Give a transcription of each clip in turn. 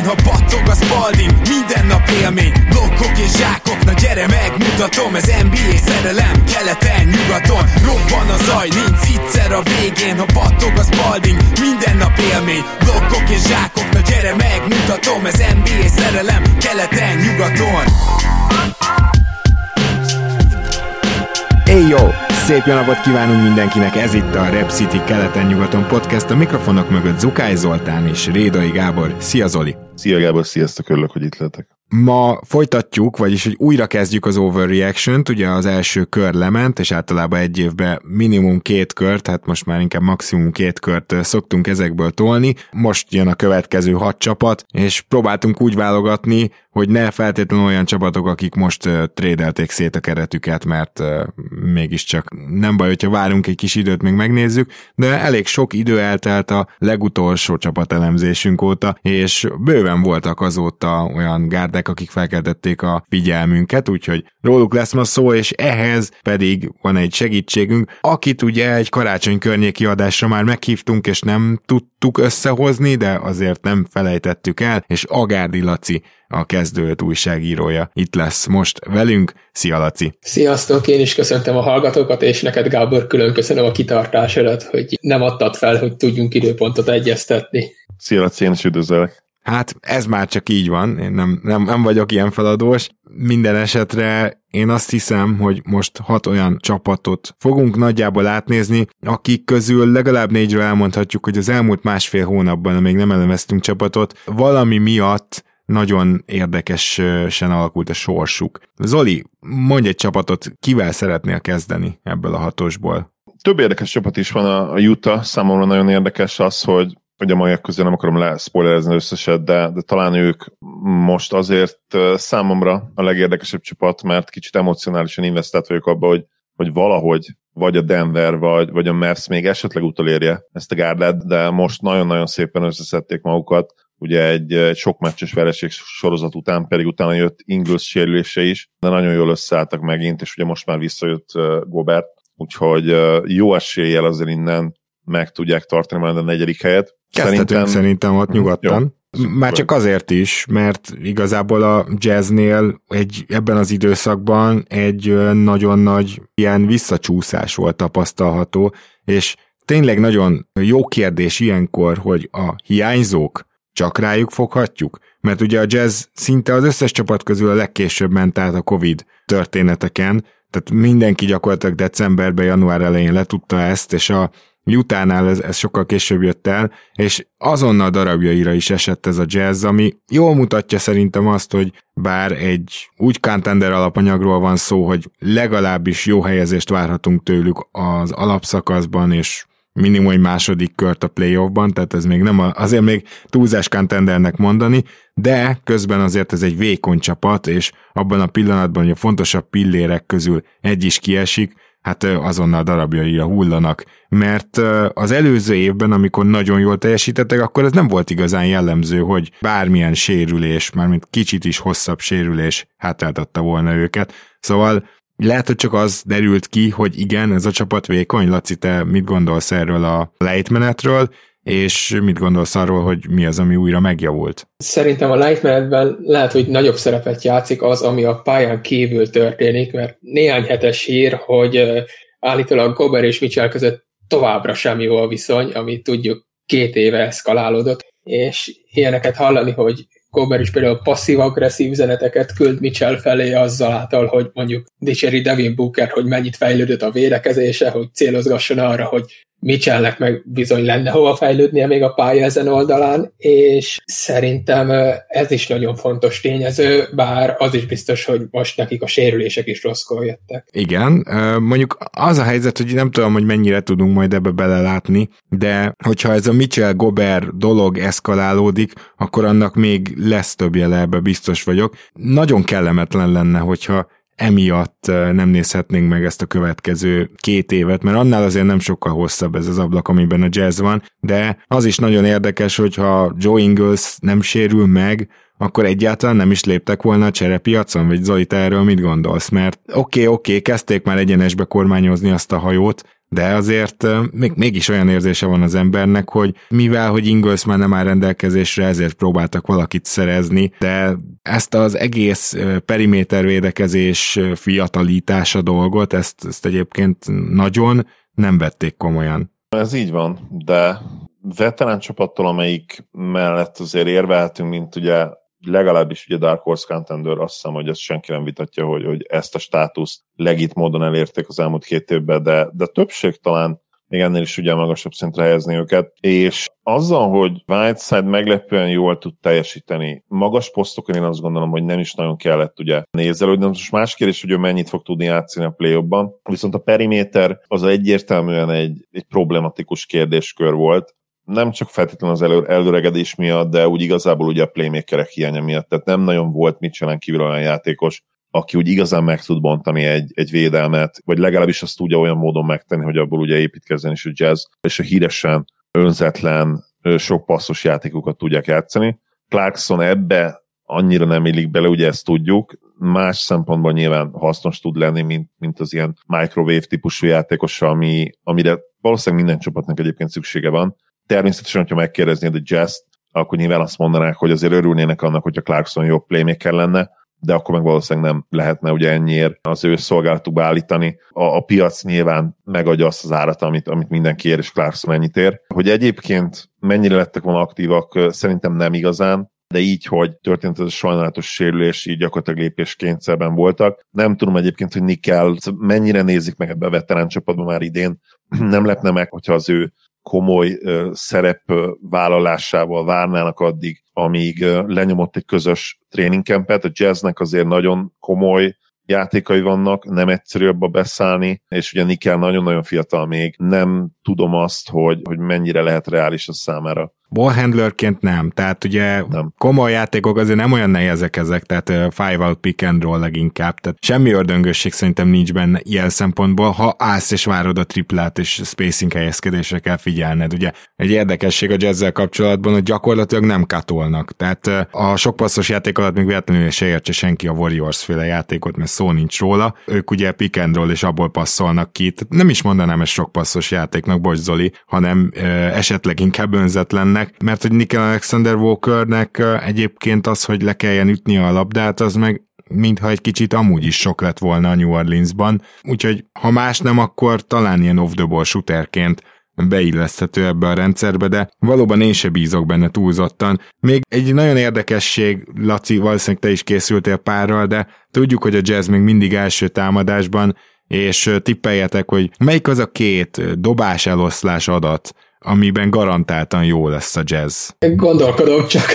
végén, ha battog a Spalding Minden nap élmény, blokkok és zsákok Na gyere megmutatom, ez NBA szerelem Keleten, nyugaton, robban a zaj Nincs egyszer a végén, ha battog a Spalding Minden nap élmény, blokkok és zsákok Na gyere megmutatom, ez NBA szerelem Keleten, nyugaton. Hey yo! Szép jó napot kívánunk mindenkinek, ez itt a Rep City keleten-nyugaton podcast, a mikrofonok mögött Zukály Zoltán és Rédai Gábor. Szia Zoli! Szia Gábor, sziasztok, örülök, hogy itt lehetek. Ma folytatjuk, vagyis hogy újra kezdjük az overreaction-t, ugye az első kör lement, és általában egy évben minimum két kört, hát most már inkább maximum két kört szoktunk ezekből tolni. Most jön a következő hat csapat, és próbáltunk úgy válogatni, hogy ne feltétlenül olyan csapatok, akik most uh, trédelték szét a keretüket, mert uh, mégiscsak nem baj, hogyha várunk egy kis időt, még megnézzük, de elég sok idő eltelt a legutolsó csapatelemzésünk óta, és bőven voltak azóta olyan gárdák, akik felkeltették a figyelmünket, úgyhogy róluk lesz ma szó, és ehhez pedig van egy segítségünk, akit ugye egy karácsony környéki adásra már meghívtunk, és nem tudtuk összehozni, de azért nem felejtettük el, és Agárdi Laci a kezdőt újságírója. Itt lesz most velünk. Szia, Laci! Sziasztok! Én is köszöntöm a hallgatókat, és neked, Gábor, külön köszönöm a kitartásodat, hogy nem adtad fel, hogy tudjunk időpontot egyeztetni. Szia, Laci, én is üdvözlök! Hát ez már csak így van, én nem, nem, nem vagyok ilyen feladós. Minden esetre én azt hiszem, hogy most hat olyan csapatot fogunk nagyjából átnézni, akik közül legalább négyről elmondhatjuk, hogy az elmúlt másfél hónapban, amíg nem elemeztünk csapatot, valami miatt nagyon érdekesen alakult a sorsuk. Zoli, mondj egy csapatot, kivel szeretnél kezdeni ebből a hatosból? Több érdekes csapat is van a, a Utah, számomra nagyon érdekes az, hogy hogy a magak közül nem akarom leszpoilerezni összeset, de, de talán ők most azért számomra a legérdekesebb csapat, mert kicsit emocionálisan investált vagyok abba, hogy, hogy valahogy vagy a Denver, vagy, vagy a Mavs még esetleg utolérje ezt a gárdát, de most nagyon-nagyon szépen összeszedték magukat, ugye egy, egy sok meccses vereség sorozat után, pedig utána jött Ingles sérülése is, de nagyon jól összeálltak megint, és ugye most már visszajött Gobert, úgyhogy jó eséllyel azért innen meg tudják tartani majd a negyedik helyet. Kezdhetünk szerintem, szerintem ott nyugodtan. Jó. Már csak azért is, mert igazából a jazznél egy, ebben az időszakban egy nagyon nagy ilyen visszacsúszás volt tapasztalható, és tényleg nagyon jó kérdés ilyenkor, hogy a hiányzók csak rájuk foghatjuk? Mert ugye a jazz szinte az összes csapat közül a legkésőbb ment át a Covid történeteken, tehát mindenki gyakorlatilag decemberben, január elején letudta ezt, és a Utánál ez, ez sokkal később jött el, és azonnal darabjaira is esett ez a jazz, ami jól mutatja szerintem azt, hogy bár egy úgy contender alapanyagról van szó, hogy legalábbis jó helyezést várhatunk tőlük az alapszakaszban, és minimum egy második kört a playoffban, tehát ez még nem a, azért még túlzás contendernek mondani, de közben azért ez egy vékony csapat, és abban a pillanatban, hogy a fontosabb pillérek közül egy is kiesik, hát azonnal darabjaira hullanak, mert az előző évben, amikor nagyon jól teljesítettek, akkor ez nem volt igazán jellemző, hogy bármilyen sérülés, mármint kicsit is hosszabb sérülés hátráltatta volna őket. Szóval lehet, hogy csak az derült ki, hogy igen, ez a csapat vékony. Laci, te mit gondolsz erről a lejtmenetről, és mit gondolsz arról, hogy mi az, ami újra megjavult? Szerintem a lejtmenetben lehet, hogy nagyobb szerepet játszik az, ami a pályán kívül történik, mert néhány hetes hír, hogy állítólag Gober és Mitchell között továbbra sem jó a viszony, ami tudjuk két éve eszkalálódott, és ilyeneket hallani, hogy Gober is például passzív-agresszív üzeneteket küld Mitchell felé azzal által, hogy mondjuk dicséri Devin Booker, hogy mennyit fejlődött a védekezése, hogy célozgasson arra, hogy Mitchellnek meg bizony lenne hova fejlődnie még a pálya ezen oldalán, és szerintem ez is nagyon fontos tényező, bár az is biztos, hogy most nekik a sérülések is rosszkor jöttek. Igen, mondjuk az a helyzet, hogy nem tudom, hogy mennyire tudunk majd ebbe belelátni, de hogyha ez a Mitchell Gober dolog eszkalálódik, akkor annak még lesz több jele, ebbe biztos vagyok. Nagyon kellemetlen lenne, hogyha emiatt nem nézhetnénk meg ezt a következő két évet, mert annál azért nem sokkal hosszabb ez az ablak, amiben a jazz van, de az is nagyon érdekes, hogyha Joe Ingles nem sérül meg, akkor egyáltalán nem is léptek volna a cserepiacon, vagy Zoli, te erről mit gondolsz? Mert oké, okay, oké, okay, kezdték már egyenesbe kormányozni azt a hajót, de azért még, mégis olyan érzése van az embernek, hogy mivel, hogy Ingles már nem áll rendelkezésre, ezért próbáltak valakit szerezni, de ezt az egész periméter védekezés fiatalítása dolgot, ezt, ezt egyébként nagyon nem vették komolyan. Ez így van, de veterán csapattól, amelyik mellett azért érvelhetünk, mint ugye legalábbis ugye Dark Horse Contender, azt hiszem, hogy ezt senki nem vitatja, hogy, hogy ezt a státuszt legit módon elérték az elmúlt két évben, de, de többség talán még ennél is ugye magasabb szintre helyezni őket, és azzal, hogy Whiteside meglepően jól tud teljesíteni, magas posztokon én azt gondolom, hogy nem is nagyon kellett ugye nézelődni, most más kérdés, hogy ő mennyit fog tudni játszani a play viszont a periméter az egyértelműen egy, egy problematikus kérdéskör volt, nem csak feltétlenül az elő, előregedés miatt, de úgy igazából ugye a playmakerek hiánya miatt, tehát nem nagyon volt Mitchellen kívül olyan játékos, aki úgy igazán meg tud bontani egy, egy védelmet, vagy legalábbis azt tudja olyan módon megtenni, hogy abból ugye építkezzen is a jazz, és a híresen önzetlen, sok passzos játékokat tudják játszani. Clarkson ebbe annyira nem illik bele, ugye ezt tudjuk, más szempontból nyilván hasznos tud lenni, mint, mint az ilyen microwave típusú játékos, ami, amire valószínűleg minden csapatnak egyébként szüksége van, természetesen, hogyha megkérdeznéd a jazz akkor nyilván azt mondanák, hogy azért örülnének annak, hogyha Clarkson jobb playmaker lenne, de akkor meg valószínűleg nem lehetne ugye ennyiért az ő szolgálatukba állítani. A, a piac nyilván megadja azt az árat, amit, amit mindenki ér, és Clarkson ennyit ér. Hogy egyébként mennyire lettek volna aktívak, szerintem nem igazán, de így, hogy történt ez a sajnálatos sérülés, így gyakorlatilag lépéskényszerben voltak. Nem tudom egyébként, hogy Nikkel mennyire nézik meg ebbe a veterán csapatban már idén. Nem lepne meg, hogyha az ő komoly szerep vállalásával várnának addig, amíg lenyomott egy közös tréningkempet. A jazznek azért nagyon komoly játékai vannak, nem egyszerű abba beszállni, és ugye Nikel nagyon-nagyon fiatal még, nem tudom azt, hogy, hogy mennyire lehet reális a számára Ballhandlerként nem, tehát ugye nem. komoly játékok azért nem olyan nehezek ezek, tehát uh, five-out pick and roll leginkább, tehát semmi ördöngösség szerintem nincs benne ilyen szempontból, ha állsz és várod a triplát és spacing helyezkedésre kell figyelned, ugye egy érdekesség a jazzzel kapcsolatban, hogy gyakorlatilag nem katolnak, tehát a sok passzos játék alatt még véletlenül se értse senki a Warriors féle játékot, mert szó nincs róla, ők ugye pick and roll és abból passzolnak ki, tehát nem is mondanám ezt sok passzos játéknak, bocs Zoli, hanem uh, esetleg inkább önzetlennek, Walkernek, mert hogy Nickel Alexander Walkernek egyébként az, hogy le kelljen ütni a labdát, az meg mintha egy kicsit amúgy is sok lett volna a New Orleansban, úgyhogy ha más nem, akkor talán ilyen off-the-ball shooterként beilleszthető ebbe a rendszerbe, de valóban én se bízok benne túlzottan. Még egy nagyon érdekesség, Laci, valószínűleg te is készültél párral, de tudjuk, hogy a jazz még mindig első támadásban, és tippeljetek, hogy melyik az a két dobás eloszlás adat, amiben garantáltan jó lesz a jazz. Gondolkodom csak.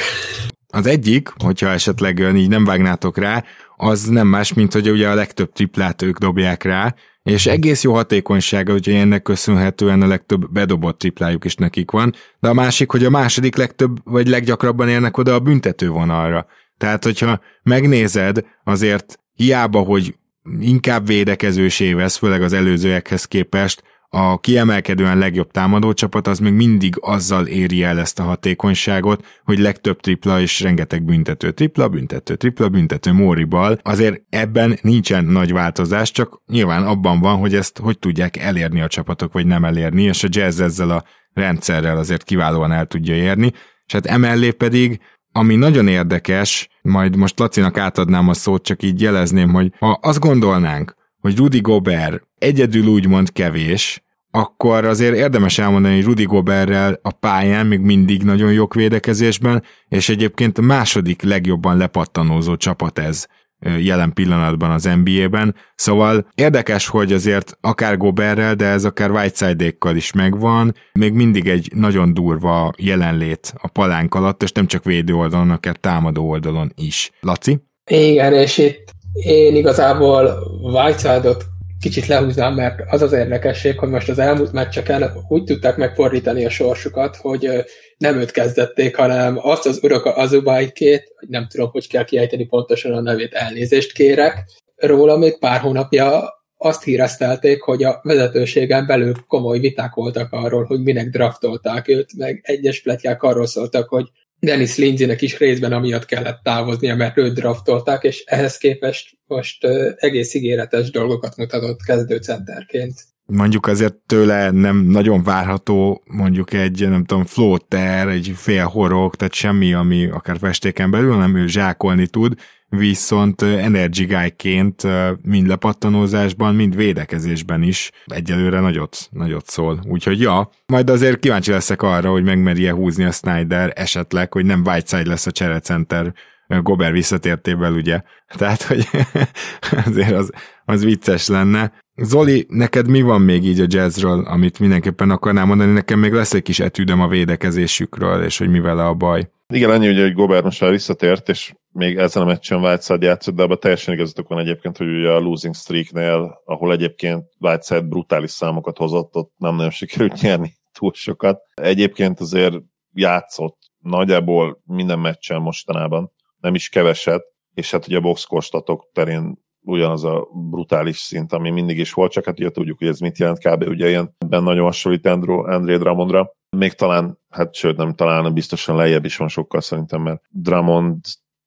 Az egyik, hogyha esetleg így nem vágnátok rá, az nem más, mint hogy ugye a legtöbb triplát ők dobják rá, és egész jó hatékonysága, hogy ennek köszönhetően a legtöbb bedobott triplájuk is nekik van, de a másik, hogy a második legtöbb, vagy leggyakrabban érnek oda a büntető vonalra. Tehát, hogyha megnézed, azért hiába, hogy inkább védekezősé vesz, főleg az előzőekhez képest, a kiemelkedően legjobb támadó csapat az még mindig azzal éri el ezt a hatékonyságot, hogy legtöbb tripla és rengeteg büntető. Tripla, büntető, tripla, büntető Mórival. Azért ebben nincsen nagy változás, csak nyilván abban van, hogy ezt hogy tudják elérni a csapatok, vagy nem elérni, és a jazz ezzel a rendszerrel azért kiválóan el tudja érni. És hát emellé pedig ami nagyon érdekes, majd most Lacinak átadnám a szót, csak így jelezném, hogy ha azt gondolnánk, hogy Rudy Gobert egyedül úgymond kevés, akkor azért érdemes elmondani, hogy Rudy Goberrel a pályán még mindig nagyon jó védekezésben, és egyébként a második legjobban lepattanózó csapat ez jelen pillanatban az NBA-ben. Szóval érdekes, hogy azért akár Goberrel, de ez akár Whiteside-ékkal is megvan, még mindig egy nagyon durva jelenlét a palánk alatt, és nem csak védő oldalon, akár támadó oldalon is. Laci? Igen, és itt én igazából Whiteside-ot kicsit lehúznám, mert az az érdekesség, hogy most az elmúlt meccseken úgy tudták megfordítani a sorsukat, hogy nem őt kezdették, hanem azt az Urok Azubaikét, nem tudom, hogy kell kiejteni pontosan a nevét, elnézést kérek, róla még pár hónapja azt híreztelték, hogy a vezetőségen belül komoly viták voltak arról, hogy minek draftolták őt, meg egyes pletják arról szóltak, hogy Dennis Lindsaynek is részben amiatt kellett távoznia, mert őt draftolták, és ehhez képest most egész ígéretes dolgokat mutatott kezdőcenterként. mondjuk azért tőle nem nagyon várható mondjuk egy, nem tudom, floater, egy fél horog, tehát semmi, ami akár festéken belül, nem ő zsákolni tud, viszont energy guy-ként mind lepattanózásban, mind védekezésben is egyelőre nagyot, nagyot szól. Úgyhogy ja, majd azért kíváncsi leszek arra, hogy megmerje húzni a Snyder esetleg, hogy nem Whiteside lesz a cserecenter Gober visszatértével, ugye. Tehát, hogy azért az, az vicces lenne. Zoli, neked mi van még így a jazzről, amit mindenképpen akarnám mondani? Nekem még lesz egy kis etűdöm a védekezésükről, és hogy mi vele a baj. Igen, annyi, ugye, hogy Gobert most már visszatért, és még ezen a meccsen Whiteside játszott, de abban teljesen igazatok van egyébként, hogy ugye a losing streaknél, ahol egyébként Whiteside brutális számokat hozott, ott nem nagyon sikerült nyerni túl sokat. Egyébként azért játszott nagyjából minden meccsen mostanában, nem is keveset, és hát ugye a boxkostatok terén ugyanaz a brutális szint, ami mindig is volt, csak hát ugye tudjuk, hogy ez mit jelent kb. ugye ilyen ebben nagyon hasonlít André Drummondra. Még talán, hát sőt nem talán, biztosan lejjebb is van sokkal szerintem, mert Drummond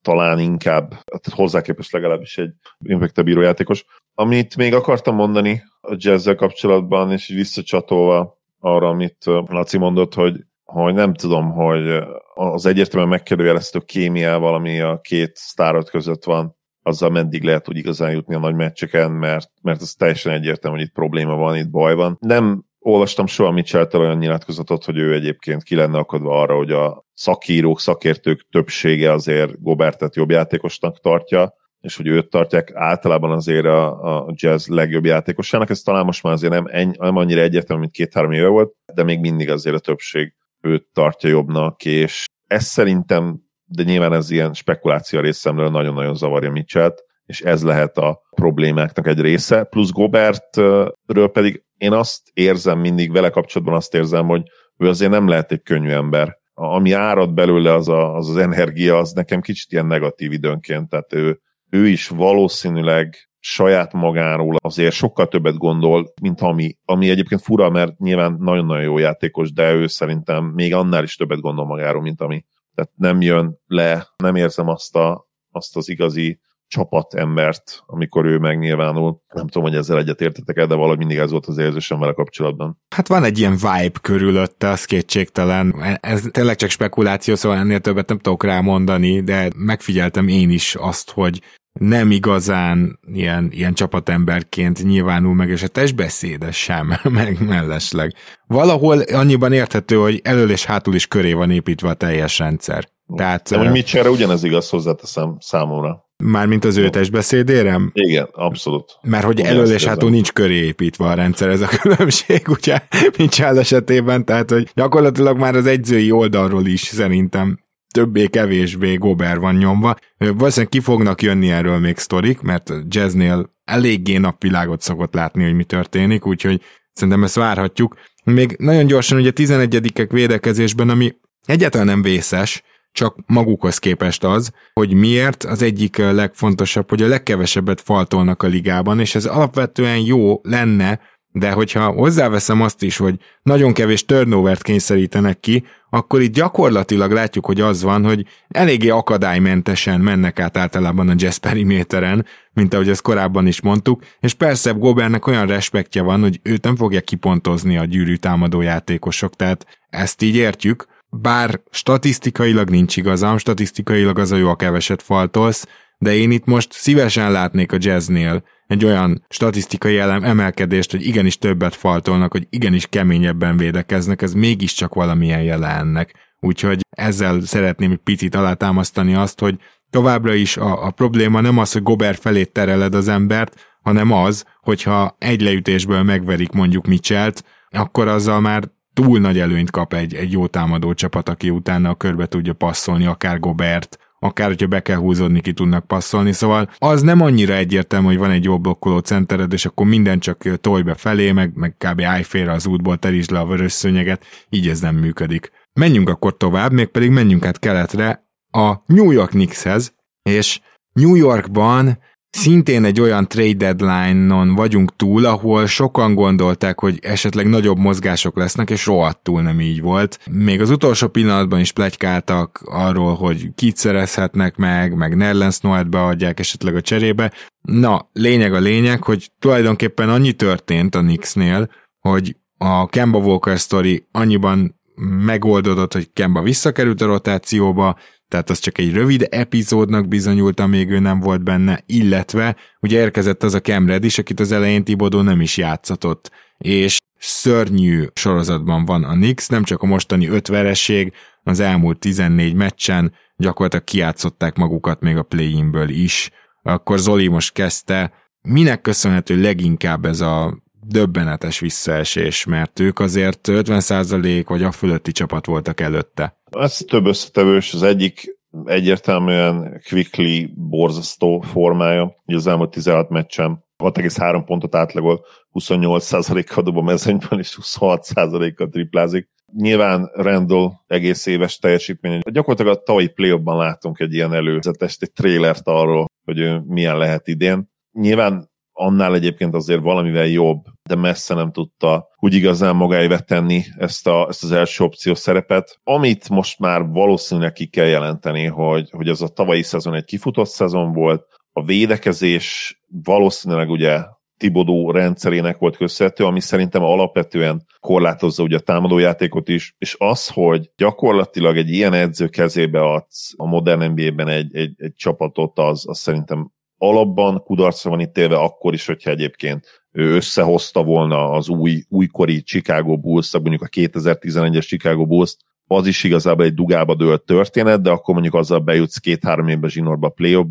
talán inkább, hát hozzá képest legalábbis egy impact bíró játékos. Amit még akartam mondani a jazzzel kapcsolatban, és visszacsatolva arra, amit Laci mondott, hogy, hogy nem tudom, hogy az egyértelműen megkérdőjelezhető kémiával, ami a két sztárot között van, azzal meddig lehet úgy igazán jutni a nagy meccseken, mert, mert ez teljesen egyértelmű, hogy itt probléma van, itt baj van. Nem olvastam soha Mitchell-től olyan nyilatkozatot, hogy ő egyébként ki lenne akadva arra, hogy a szakírók, szakértők többsége azért Gobertet jobb játékosnak tartja, és hogy őt tartják általában azért a, a jazz legjobb játékosának. Ez talán most már azért nem, eny, nem annyira egyértelmű, mint két-három éve volt, de még mindig azért a többség őt tartja jobbnak, és ez szerintem de nyilván ez ilyen spekuláció részemről nagyon-nagyon zavarja Mitchell-t, és ez lehet a problémáknak egy része. Plusz Gobertről pedig én azt érzem mindig, vele kapcsolatban azt érzem, hogy ő azért nem lehet egy könnyű ember. Ami árad belőle az, a, az az energia, az nekem kicsit ilyen negatív időnként, tehát ő, ő is valószínűleg saját magáról azért sokkal többet gondol, mint ami, ami egyébként fura, mert nyilván nagyon-nagyon jó játékos, de ő szerintem még annál is többet gondol magáról, mint ami, tehát nem jön le, nem érzem azt, a, azt az igazi csapatembert, amikor ő megnyilvánul. Nem tudom, hogy ezzel egyetértetek el, de valahogy mindig ez volt az érzésem vele kapcsolatban. Hát van egy ilyen vibe körülötte, az kétségtelen. Ez tényleg csak spekuláció, szóval ennél többet nem tudok rá mondani, de megfigyeltem én is azt, hogy nem igazán ilyen, ilyen csapatemberként nyilvánul meg, és a testbeszéde sem, meg mellesleg. Valahol annyiban érthető, hogy elől és hátul is köré van építve a teljes rendszer. Tehát, De hogy mit csinál, ugyanez igaz hozzáteszem számomra. Mármint az ő testbeszédére? Igen, abszolút. Mert hogy elől és hátul nincs köré építve a rendszer, ez a különbség, ugye, nincs esetében, tehát hogy gyakorlatilag már az egyzői oldalról is szerintem többé-kevésbé Gober van nyomva. Valószínűleg ki fognak jönni erről még sztorik, mert jazznél eléggé napvilágot szokott látni, hogy mi történik, úgyhogy szerintem ezt várhatjuk. Még nagyon gyorsan ugye 11 védekezésben, ami egyáltalán nem vészes, csak magukhoz képest az, hogy miért az egyik legfontosabb, hogy a legkevesebbet faltolnak a ligában, és ez alapvetően jó lenne, de hogyha hozzáveszem azt is, hogy nagyon kevés turnovert kényszerítenek ki, akkor itt gyakorlatilag látjuk, hogy az van, hogy eléggé akadálymentesen mennek át általában a jazz periméteren, mint ahogy ezt korábban is mondtuk, és persze Gobernek olyan respektje van, hogy őt nem fogja kipontozni a gyűrű támadó játékosok, tehát ezt így értjük, bár statisztikailag nincs igazam, statisztikailag az a jó, a keveset faltolsz, de én itt most szívesen látnék a jazznél egy olyan statisztikai elem emelkedést, hogy igenis többet faltolnak, hogy igenis keményebben védekeznek, ez mégiscsak valamilyen jele ennek. Úgyhogy ezzel szeretném egy picit alátámasztani azt, hogy továbbra is a, a probléma nem az, hogy Gober felé tereled az embert, hanem az, hogyha egy leütésből megverik mondjuk Mitchelt, akkor azzal már túl nagy előnyt kap egy, egy jó támadó csapat, aki utána a körbe tudja passzolni, akár Gobert, akár hogyha be kell húzódni, ki tudnak passzolni, szóval az nem annyira egyértelmű, hogy van egy jó blokkoló centered, és akkor minden csak tolj be felé, meg, meg kb. állj félre az útból, terítsd le a vörös szőnyeget, így ez nem működik. Menjünk akkor tovább, mégpedig menjünk át keletre a New York Knickshez, és New Yorkban szintén egy olyan trade deadline-on vagyunk túl, ahol sokan gondolták, hogy esetleg nagyobb mozgások lesznek, és rohadtul nem így volt. Még az utolsó pillanatban is plegykáltak arról, hogy kit szerezhetnek meg, meg Nerlens Noet beadják esetleg a cserébe. Na, lényeg a lényeg, hogy tulajdonképpen annyi történt a Knicksnél, hogy a Kemba Walker story annyiban megoldódott, hogy Kemba visszakerült a rotációba, tehát az csak egy rövid epizódnak bizonyult, amíg ő nem volt benne, illetve ugye érkezett az a Cam is, akit az elején Tibodó nem is játszatott, és szörnyű sorozatban van a Knicks, nem csak a mostani öt vereség, az elmúlt 14 meccsen gyakorlatilag kiátszották magukat még a play is. Akkor Zoli most kezdte, minek köszönhető leginkább ez a döbbenetes visszaesés, mert ők azért 50% vagy a fölötti csapat voltak előtte. Ez több összetevős, az egyik egyértelműen quickly borzasztó formája, ugye az elmúlt 16 meccsen 6,3 pontot átlagol, 28%-kal dob a mezőnyben, és 26%-kal triplázik. Nyilván Randall egész éves teljesítmény. Gyakorlatilag a tavalyi play látunk egy ilyen előzetest, egy trélert arról, hogy ő milyen lehet idén. Nyilván annál egyébként azért valamivel jobb, de messze nem tudta úgy igazán magáévet tenni ezt, a, ezt az első opció szerepet. Amit most már valószínűleg ki kell jelenteni, hogy, hogy az a tavalyi szezon egy kifutott szezon volt, a védekezés valószínűleg ugye Tibodó rendszerének volt köszönhető, ami szerintem alapvetően korlátozza ugye a támadójátékot is, és az, hogy gyakorlatilag egy ilyen edző kezébe adsz a modern NBA-ben egy, egy, egy csapatot, az, az szerintem alapban kudarcra van ítélve akkor is, hogyha egyébként ő összehozta volna az új, újkori Chicago bulls mondjuk a 2011-es Chicago bulls az is igazából egy dugába dőlt történet, de akkor mondjuk azzal bejutsz két-három évbe zsinórba, play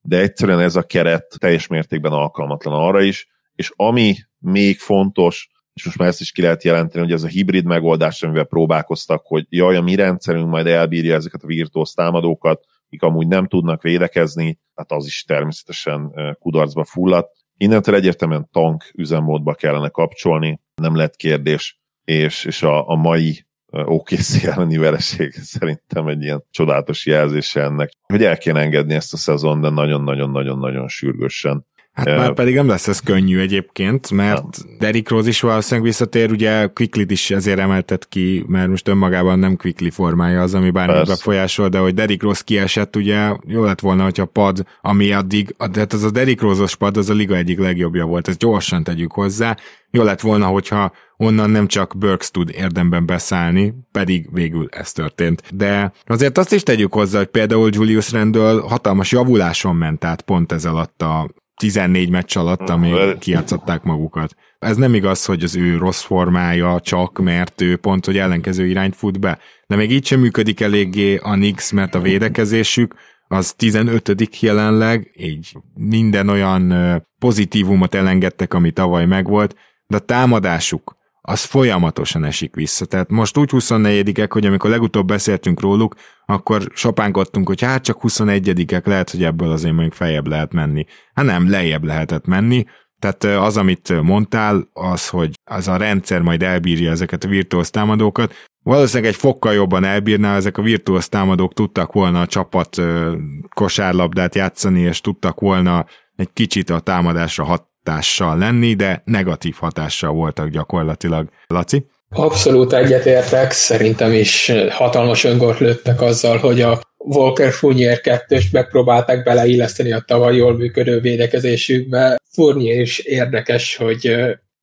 de egyszerűen ez a keret teljes mértékben alkalmatlan arra is, és ami még fontos, és most már ezt is ki lehet jelenteni, hogy ez a hibrid megoldás, amivel próbálkoztak, hogy jaj, a mi rendszerünk majd elbírja ezeket a virtuóz támadókat, akik amúgy nem tudnak védekezni, hát az is természetesen kudarcba fulladt. Innentől egyértelműen tank üzemmódba kellene kapcsolni, nem lett kérdés, és, és a, a mai OKC elleni vereség szerintem egy ilyen csodálatos jelzése ennek, hogy el kéne engedni ezt a szezon, de nagyon-nagyon-nagyon-nagyon sürgősen Hát már pedig nem lesz ez könnyű egyébként, mert nem. Derrick Rose is valószínűleg visszatér, ugye quickly is ezért emeltet ki, mert most önmagában nem Quickly formája az, ami bármi befolyásol, de hogy Derrick Rose kiesett, ugye jó lett volna, hogyha pad, ami addig, tehát az a Derrick Rose-os pad, az a liga egyik legjobbja volt, ezt gyorsan tegyük hozzá, jó lett volna, hogyha onnan nem csak Burks tud érdemben beszállni, pedig végül ez történt. De azért azt is tegyük hozzá, hogy például Julius Randall hatalmas javuláson ment át pont ez alatt a 14 meccs alatt, amíg kiátszották magukat. Ez nem igaz, hogy az ő rossz formája csak, mert ő pont, hogy ellenkező irányt fut be. De még így sem működik eléggé a Nix, mert a védekezésük az 15 jelenleg, így minden olyan pozitívumot elengedtek, ami tavaly megvolt, de a támadásuk az folyamatosan esik vissza. Tehát most úgy 24-ek, hogy amikor legutóbb beszéltünk róluk, akkor sopánkodtunk, hogy hát csak 21-ek lehet, hogy ebből azért még feljebb lehet menni. Hát nem, lejjebb lehetett menni, tehát az, amit mondtál, az, hogy az a rendszer majd elbírja ezeket a virtuóz támadókat, valószínűleg egy fokkal jobban elbírná, ezek a virtuóz támadók tudtak volna a csapat kosárlabdát játszani, és tudtak volna egy kicsit a támadásra hat, hatással lenni, de negatív hatással voltak gyakorlatilag. Laci? Abszolút egyetértek, szerintem is hatalmas öngort lőttek azzal, hogy a Walker Fournier kettőst megpróbálták beleilleszteni a tavaly jól működő védekezésükbe. Fournier is érdekes, hogy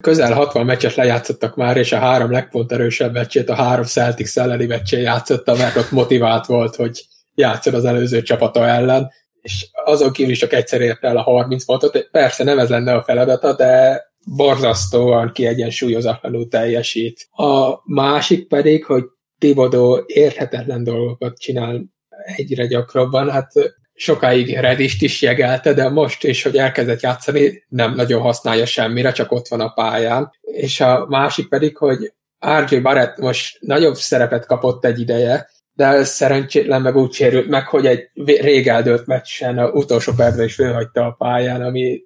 közel 60 meccset lejátszottak már, és a három legpont erősebb meccsét a három Celtics elleni meccsén játszotta, mert ott motivált volt, hogy játszon az előző csapata ellen, és azon kívül is csak egyszer érte el a 30 pontot. Persze nem ez lenne a feladata, de borzasztóan kiegyensúlyozatlanul teljesít. A másik pedig, hogy Tibodó érthetetlen dolgokat csinál egyre gyakrabban, hát sokáig Redist is jegelte, de most is, hogy elkezdett játszani, nem nagyon használja semmire, csak ott van a pályán. És a másik pedig, hogy RJ Barrett most nagyobb szerepet kapott egy ideje, de szerencsétlen meg úgy sérült meg, hogy egy rég eldőlt meccsen a utolsó percben is fölhagyta a pályán, ami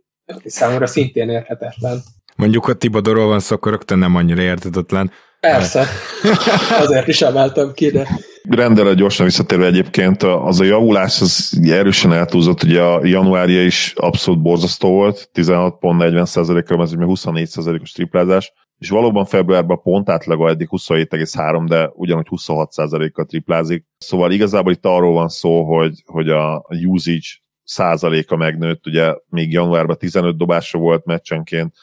számomra szintén érhetetlen. Mondjuk, ha Tibodorról van szó, akkor rögtön nem annyira értetetlen. Persze, azért is emeltem ki, de... Rendelre gyorsan visszatérve egyébként az a javulás az erősen eltúlzott, ugye a januárja is abszolút borzasztó volt, 16.40%-kal, ez ugye 24%-os triplázás, és valóban februárban pont átlaga eddig 27,3, de ugyanúgy 26%-kal triplázik. Szóval igazából itt arról van szó, hogy, hogy a usage százaléka megnőtt, ugye még januárban 15 dobása volt meccsenként,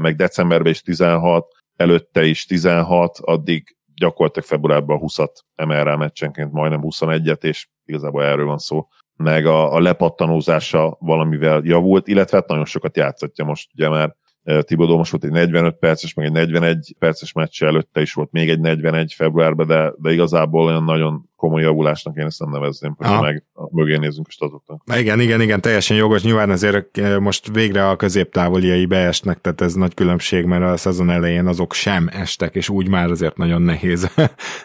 meg decemberben is 16, előtte is 16, addig gyakorlatilag februárban 20-at emel rá meccsenként, majdnem 21-et, és igazából erről van szó. Meg a, a lepattanózása valamivel javult, illetve hát nagyon sokat játszatja most, ugye már Tibodó most volt egy 45 perces, meg egy 41 perces meccs előtte is volt még egy 41 februárban, de, de igazából olyan nagyon komoly javulásnak én ezt nem nevezném, hogy meg mögé nézzünk a statoknak. Igen, igen, igen, teljesen jogos. Nyilván azért most végre a középtávoliai beesnek, tehát ez nagy különbség, mert a szezon elején azok sem estek, és úgy már azért nagyon nehéz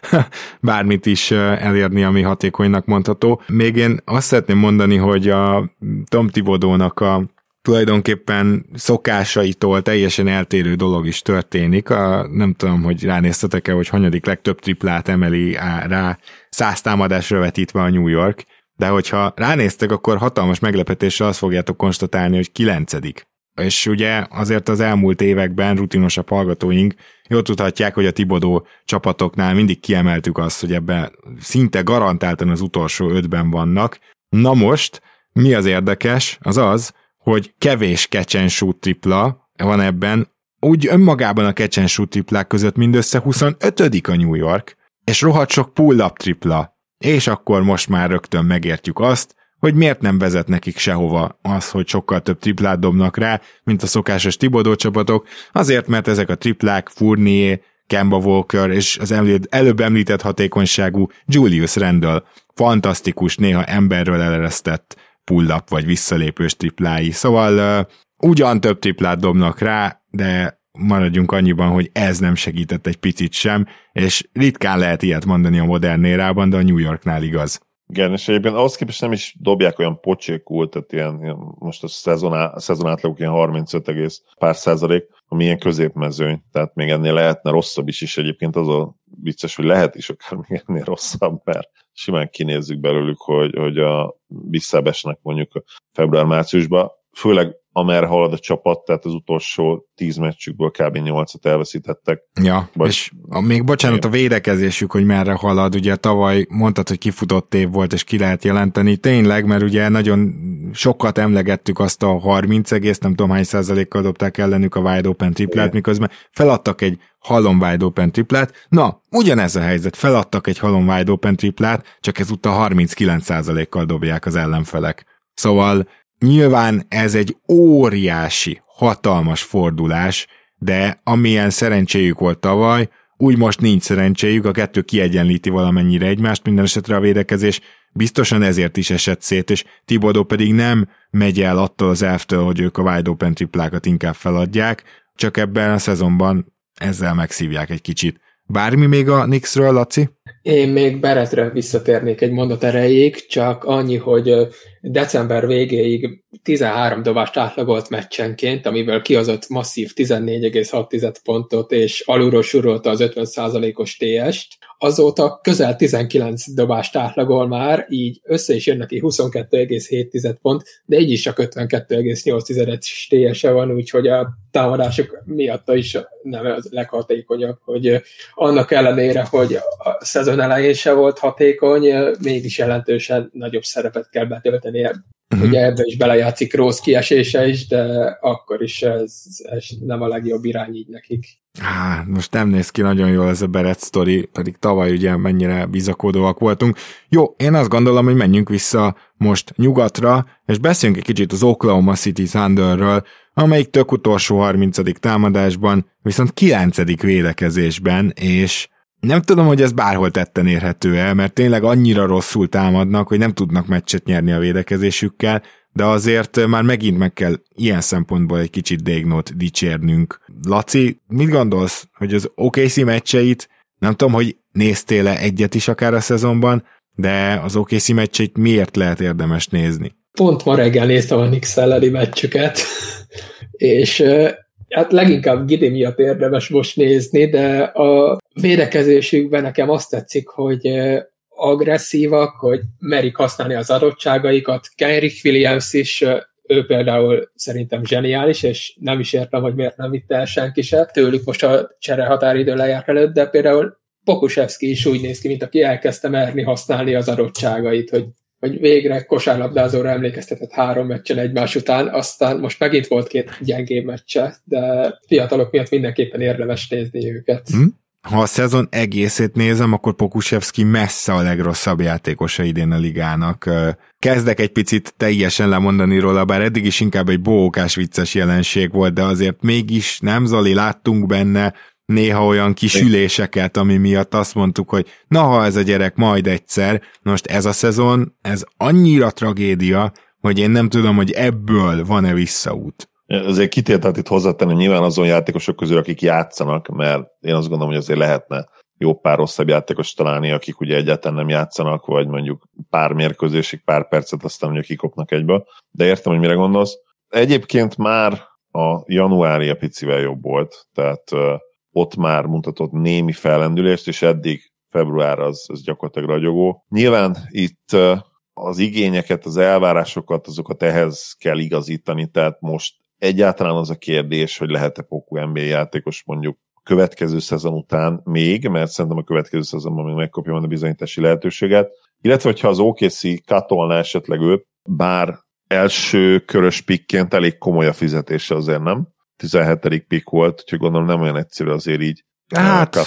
bármit is elérni, ami hatékonynak mondható. Még én azt szeretném mondani, hogy a Tom Tibodónak a tulajdonképpen szokásaitól teljesen eltérő dolog is történik. A, nem tudom, hogy ránéztetek-e, hogy hanyadik legtöbb triplát emeli rá száz támadásra vetítve a New York, de hogyha ránéztek, akkor hatalmas meglepetéssel azt fogjátok konstatálni, hogy kilencedik. És ugye azért az elmúlt években rutinosabb hallgatóink jól tudhatják, hogy a Tibodó csapatoknál mindig kiemeltük azt, hogy ebben szinte garantáltan az utolsó ötben vannak. Na most, mi az érdekes, az az, hogy kevés catch tripla van ebben, úgy önmagában a catch triplák között mindössze 25 a New York, és rohadt sok pull-up tripla. És akkor most már rögtön megértjük azt, hogy miért nem vezet nekik sehova az, hogy sokkal több triplát dobnak rá, mint a szokásos Tibodó csapatok, azért, mert ezek a triplák Fournier, Kemba Walker és az előbb említett hatékonyságú Julius Randall fantasztikus, néha emberről eleresztett pull-up vagy visszalépős triplái. Szóval ugyan több triplát dobnak rá, de maradjunk annyiban, hogy ez nem segített egy picit sem, és ritkán lehet ilyet mondani a modern érában, de a New Yorknál igaz. Igen, és egyébként ahhoz képest nem is dobják olyan pocsékul, tehát ilyen, ilyen most a szezon, á, a szezon átlagok ilyen 35 egész pár százalék, ami ilyen középmezőny, tehát még ennél lehetne rosszabb is, és egyébként az a vicces, hogy lehet is akár még ennél rosszabb, mert simán kinézzük belőlük, hogy, hogy a visszabesnek mondjuk február-márciusban, főleg amerre halad a csapat, tehát az utolsó tíz meccsükből kb. nyolcat elveszítettek. Ja, vagy, és a, még bocsánat, a védekezésük, hogy merre halad, ugye tavaly mondtad, hogy kifutott év volt, és ki lehet jelenteni, tényleg, mert ugye nagyon sokat emlegettük azt a 30 egész, nem tudom hány százalékkal dobták ellenük a wide open triplát, miközben feladtak egy halom wide open triplát. Na, ugyanez a helyzet, feladtak egy halom wide open triplát, csak ezúttal 39 százalékkal dobják az ellenfelek. Szóval Nyilván ez egy óriási, hatalmas fordulás, de amilyen szerencséjük volt tavaly, úgy most nincs szerencséjük, a kettő kiegyenlíti valamennyire egymást, minden esetre a védekezés biztosan ezért is esett szét, és Tibodó pedig nem megy el attól az elftől, hogy ők a wide open triplákat inkább feladják, csak ebben a szezonban ezzel megszívják egy kicsit. Bármi még a Knicksről, Laci? Én még Beretre visszatérnék egy mondat erejéig, csak annyi, hogy december végéig 13 dobást átlagolt meccsenként, amiből kihozott masszív 14,6 pontot, és alulról surolta az 50%-os TS-t. Azóta közel 19 dobást átlagol már, így össze is jön neki 22,7 pont, de így is csak 52,8-es TS-e van, úgyhogy a támadások miatt is nem az leghatékonyabb, hogy annak ellenére, hogy a szezon elején se volt hatékony, mégis jelentősen nagyobb szerepet kell betölteni. Uh-huh. Ugye ebbe is belejátszik Rossz kiesése is, de akkor is ez, ez nem a legjobb irány így nekik. Á, most nem néz ki nagyon jól ez a Beret sztori, pedig tavaly ugye mennyire bizakodóak voltunk. Jó, én azt gondolom, hogy menjünk vissza most nyugatra, és beszéljünk egy kicsit az Oklahoma City Thunderről, amelyik tök utolsó 30. támadásban, viszont 9. védekezésben, és nem tudom, hogy ez bárhol tetten érhető el, mert tényleg annyira rosszul támadnak, hogy nem tudnak meccset nyerni a védekezésükkel, de azért már megint meg kell ilyen szempontból egy kicsit Dégnót dicsérnünk. Laci, mit gondolsz, hogy az OKC meccseit, nem tudom, hogy néztél-e egyet is akár a szezonban, de az OKC meccseit miért lehet érdemes nézni? Pont ma reggel néztem a Nix elleni meccsüket, és hát leginkább Gidi miatt érdemes most nézni, de a védekezésükben nekem azt tetszik, hogy agresszívak, hogy merik használni az adottságaikat. Kenrick Williams is ő például szerintem zseniális, és nem is értem, hogy miért nem vitte el senki se. Tőlük most a csere határidő lejárt előtt, de például Pokusevski is úgy néz ki, mint aki elkezdte merni használni az adottságait, hogy, hogy végre kosárlabdázóra emlékeztetett három meccsen egymás után, aztán most megint volt két gyengébb meccse, de fiatalok miatt mindenképpen érdemes nézni őket. Hm? Ha a szezon egészét nézem, akkor Pokusevski messze a legrosszabb játékosa idén a ligának. Kezdek egy picit teljesen lemondani róla, bár eddig is inkább egy bókás vicces jelenség volt, de azért mégis nem, Zoli, láttunk benne néha olyan kis üléseket, ami miatt azt mondtuk, hogy na, ha ez a gyerek majd egyszer, most ez a szezon, ez annyira tragédia, hogy én nem tudom, hogy ebből van-e visszaút. Azért kitértet itt hozzátenni, nyilván azon játékosok közül, akik játszanak, mert én azt gondolom, hogy azért lehetne jó pár rosszabb játékos találni, akik ugye egyáltalán nem játszanak, vagy mondjuk pár mérkőzésig, pár percet, aztán mondjuk kikopnak egyből. De értem, hogy mire gondolsz. Egyébként már a januári a picivel jobb volt, tehát ott már mutatott némi fellendülést, és eddig február az, az gyakorlatilag ragyogó. Nyilván itt az igényeket, az elvárásokat, azokat ehhez kell igazítani, tehát most egyáltalán az a kérdés, hogy lehet-e Poku NBA játékos mondjuk a következő szezon után még, mert szerintem a következő szezonban még megkapja a bizonyítási lehetőséget, illetve hogyha az OKC katolná esetleg őt, bár első körös pikként elég komoly a fizetése azért nem. 17. pick volt, úgyhogy gondolom nem olyan egyszerű azért így. Hát, kap.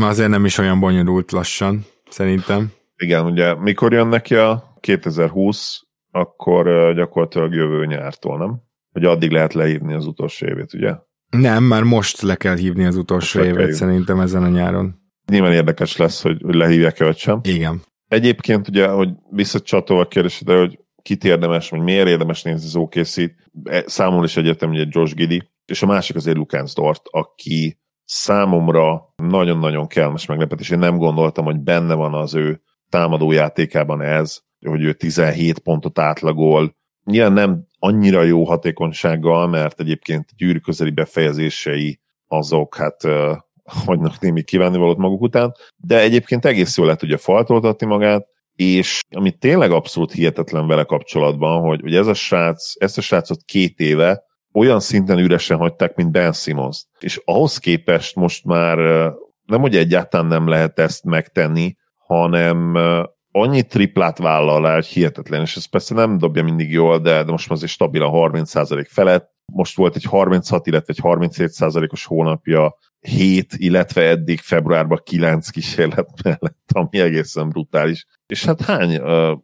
azért nem is olyan bonyolult lassan, szerintem. Igen, ugye mikor jön neki a 2020, akkor gyakorlatilag jövő nyártól, nem? Hogy addig lehet lehívni az utolsó évét, ugye? Nem, már most le kell hívni az utolsó most évet szerintem ezen a nyáron. Nyilván érdekes lesz, hogy, hogy lehívják-e vagy sem. Igen. Egyébként ugye, hogy visszacsatolva a kérdésedre, hogy kit érdemes, vagy miért érdemes nézni az okc e, számomra is egyetem, ugye Josh Giddy, és a másik azért Lukens Dort, aki számomra nagyon-nagyon kellemes meglepetés. Én nem gondoltam, hogy benne van az ő támadó játékában ez, hogy ő 17 pontot átlagol, Nyilván nem annyira jó hatékonysággal, mert egyébként gyűrű közeli befejezései azok hát hagynak némi kívánnivalót maguk után, de egyébként egész jól le tudja faltoltatni magát, és ami tényleg abszolút hihetetlen vele kapcsolatban, hogy, hogy ez a srác, ezt a srácot két éve olyan szinten üresen hagyták, mint Ben simmons És ahhoz képest most már nem, hogy egyáltalán nem lehet ezt megtenni, hanem annyi triplát vállal el, hogy hihetetlen, és ez persze nem dobja mindig jól, de, de most azért stabil a 30% felett. Most volt egy 36, illetve egy 37%-os hónapja, 7, illetve eddig februárban 9 kísérlet mellett, ami egészen brutális. És hát hány?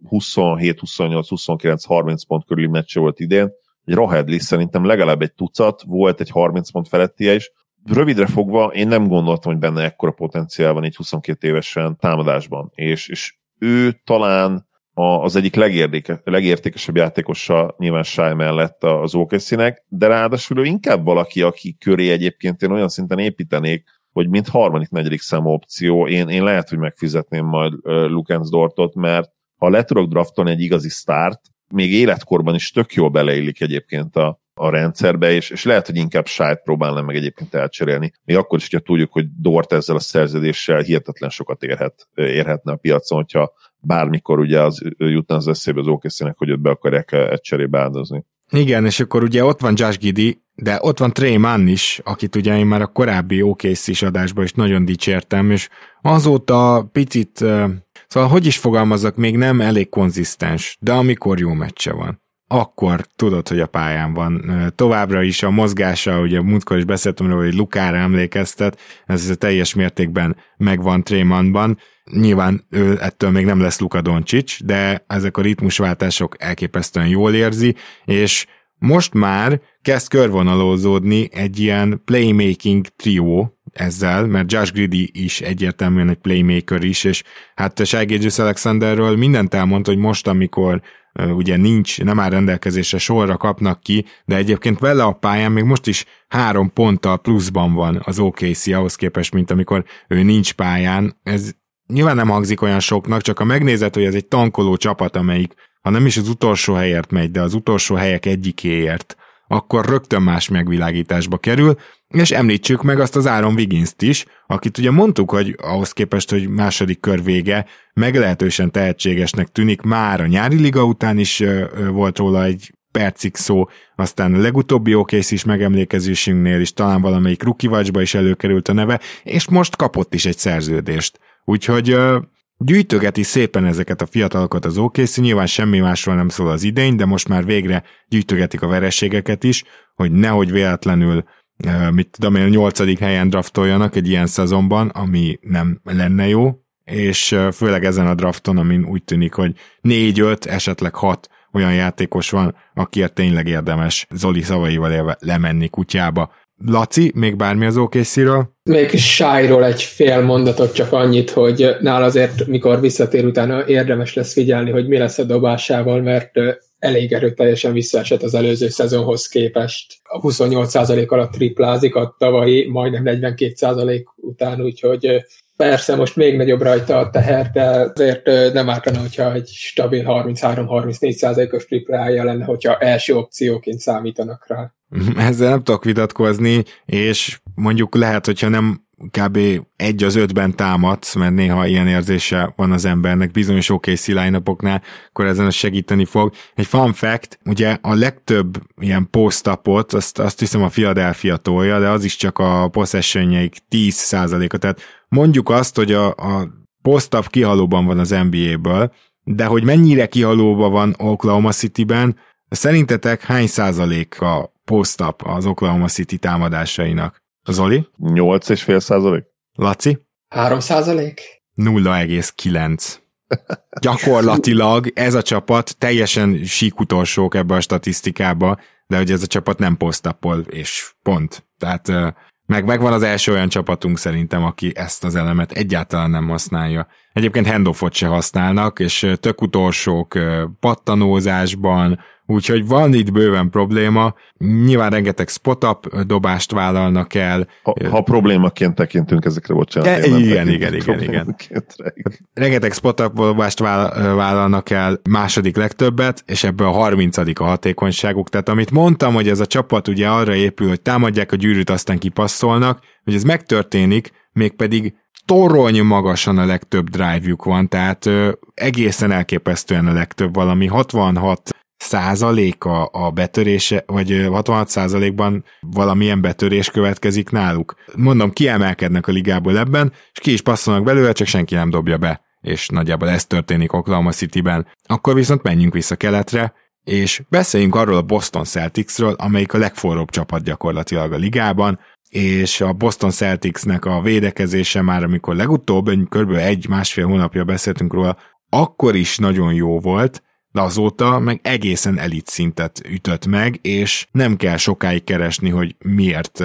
27, 28, 29, 30 pont körüli meccse volt idén. Egy Rahedli szerintem legalább egy tucat, volt egy 30 pont felettie is. Rövidre fogva én nem gondoltam, hogy benne ekkora potenciál van így 22 évesen támadásban. És, és ő talán az egyik legérdéke, legértékesebb játékosa nyilván Shai mellett az okc de ráadásul ő inkább valaki, aki köré egyébként én olyan szinten építenék, hogy mint harmadik, negyedik számú opció, én, én lehet, hogy megfizetném majd Lukens Dortot, mert ha le tudok draftolni egy igazi start, még életkorban is tök jól beleillik egyébként a, a rendszerbe, és, és lehet, hogy inkább sájt próbálnám meg egyébként elcserélni. Még akkor is, hogyha tudjuk, hogy Dort ezzel a szerződéssel hihetetlen sokat érhet, érhetne a piacon, hogyha bármikor ugye az jutna az eszébe az okc hogy őt be akarják egy cserébe áldozni. Igen, és akkor ugye ott van Josh Giddy, de ott van Trey Mann is, akit ugye én már a korábbi okc is adásban is nagyon dicsértem, és azóta picit, szóval hogy is fogalmazok, még nem elég konzisztens, de amikor jó meccse van akkor tudod, hogy a pályán van. Továbbra is a mozgása, ugye múltkor is beszéltem róla, hogy Lukára emlékeztet, ez teljes mértékben megvan Trémanban. Nyilván ő ettől még nem lesz Luka Doncsics, de ezek a ritmusváltások elképesztően jól érzi, és most már kezd körvonalózódni egy ilyen playmaking trió ezzel, mert Josh Grady is egyértelműen egy playmaker is, és hát Shai Alexanderről mindent elmond, hogy most, amikor ugye nincs, nem áll rendelkezésre, sorra kapnak ki, de egyébként vele a pályán még most is három ponttal pluszban van az OKC ahhoz képest, mint amikor ő nincs pályán. Ez nyilván nem hangzik olyan soknak, csak a megnézet, hogy ez egy tankoló csapat, amelyik ha nem is az utolsó helyért megy, de az utolsó helyek egyikéért, akkor rögtön más megvilágításba kerül, és említsük meg azt az Áron wiggins is, akit ugye mondtuk, hogy ahhoz képest, hogy második kör vége meglehetősen tehetségesnek tűnik, már a nyári liga után is volt róla egy percig szó, aztán a legutóbbi OKC is megemlékezésünknél is talán valamelyik rukivacsba is előkerült a neve, és most kapott is egy szerződést. Úgyhogy gyűjtögeti szépen ezeket a fiatalokat az OKC, nyilván semmi másról nem szól az idény, de most már végre gyűjtögetik a vereségeket is, hogy nehogy véletlenül mit tudom én, nyolcadik helyen draftoljanak egy ilyen szezonban, ami nem lenne jó, és főleg ezen a drafton, amin úgy tűnik, hogy négy-öt, esetleg hat olyan játékos van, akiért tényleg érdemes Zoli szavaival élve lemenni kutyába. Laci, még bármi az OKC-ről? Még Sájról egy fél mondatot, csak annyit, hogy nál azért, mikor visszatér utána érdemes lesz figyelni, hogy mi lesz a dobásával, mert elég erőteljesen visszaesett az előző szezonhoz képest. A 28% alatt triplázik, a tavalyi majdnem 42% után, úgyhogy Persze, most még nagyobb rajta a teher, de azért nem ártana, hogyha egy stabil 33-34% os triplája lenne, hogyha első opcióként számítanak rá. Ezzel nem tudok vitatkozni, és mondjuk lehet, hogyha nem kb. egy az ötben támadsz, mert néha ilyen érzése van az embernek bizonyos OKC line akkor ezen segíteni fog. Egy fun fact, ugye a legtöbb ilyen post-upot, azt, azt hiszem a Philadelphia tolja, de az is csak a possessionjeik 10%-a, tehát mondjuk azt, hogy a, a post-up kihalóban van az NBA-ből, de hogy mennyire kihalóban van Oklahoma City-ben, szerintetek hány százalék a post-up az Oklahoma City támadásainak? Zoli? 8,5 százalék. Laci? 3 százalék? 0,9. Gyakorlatilag ez a csapat teljesen síkutolsók ebbe a statisztikába, de hogy ez a csapat nem posztapol, és pont. Tehát meg megvan az első olyan csapatunk szerintem, aki ezt az elemet egyáltalán nem használja. Egyébként handoffot se használnak, és tök utolsók pattanózásban, úgyhogy van itt bőven probléma. Nyilván rengeteg spot-up dobást vállalnak el. Ha, ha problémaként tekintünk ezekre, bocsánat. E, igen, igen, igen, igen. Rengeteg spot-up dobást vállalnak el, második legtöbbet, és ebből a 30 a hatékonyságuk. Tehát amit mondtam, hogy ez a csapat ugye arra épül, hogy támadják a gyűrűt, aztán kipasszolnak, hogy ez megtörténik, mégpedig torony magasan a legtöbb drive-juk van, tehát ö, egészen elképesztően a legtöbb, valami 66 százaléka a betörése, vagy 66 százalékban valamilyen betörés következik náluk. Mondom, kiemelkednek a ligából ebben, és ki is passzolnak belőle, csak senki nem dobja be és nagyjából ez történik Oklahoma City-ben. Akkor viszont menjünk vissza keletre, és beszéljünk arról a Boston Celticsről, amelyik a legforróbb csapat gyakorlatilag a ligában, és a Boston Celticsnek a védekezése már, amikor legutóbb, kb. egy-másfél hónapja beszéltünk róla, akkor is nagyon jó volt, de azóta meg egészen elit szintet ütött meg, és nem kell sokáig keresni, hogy miért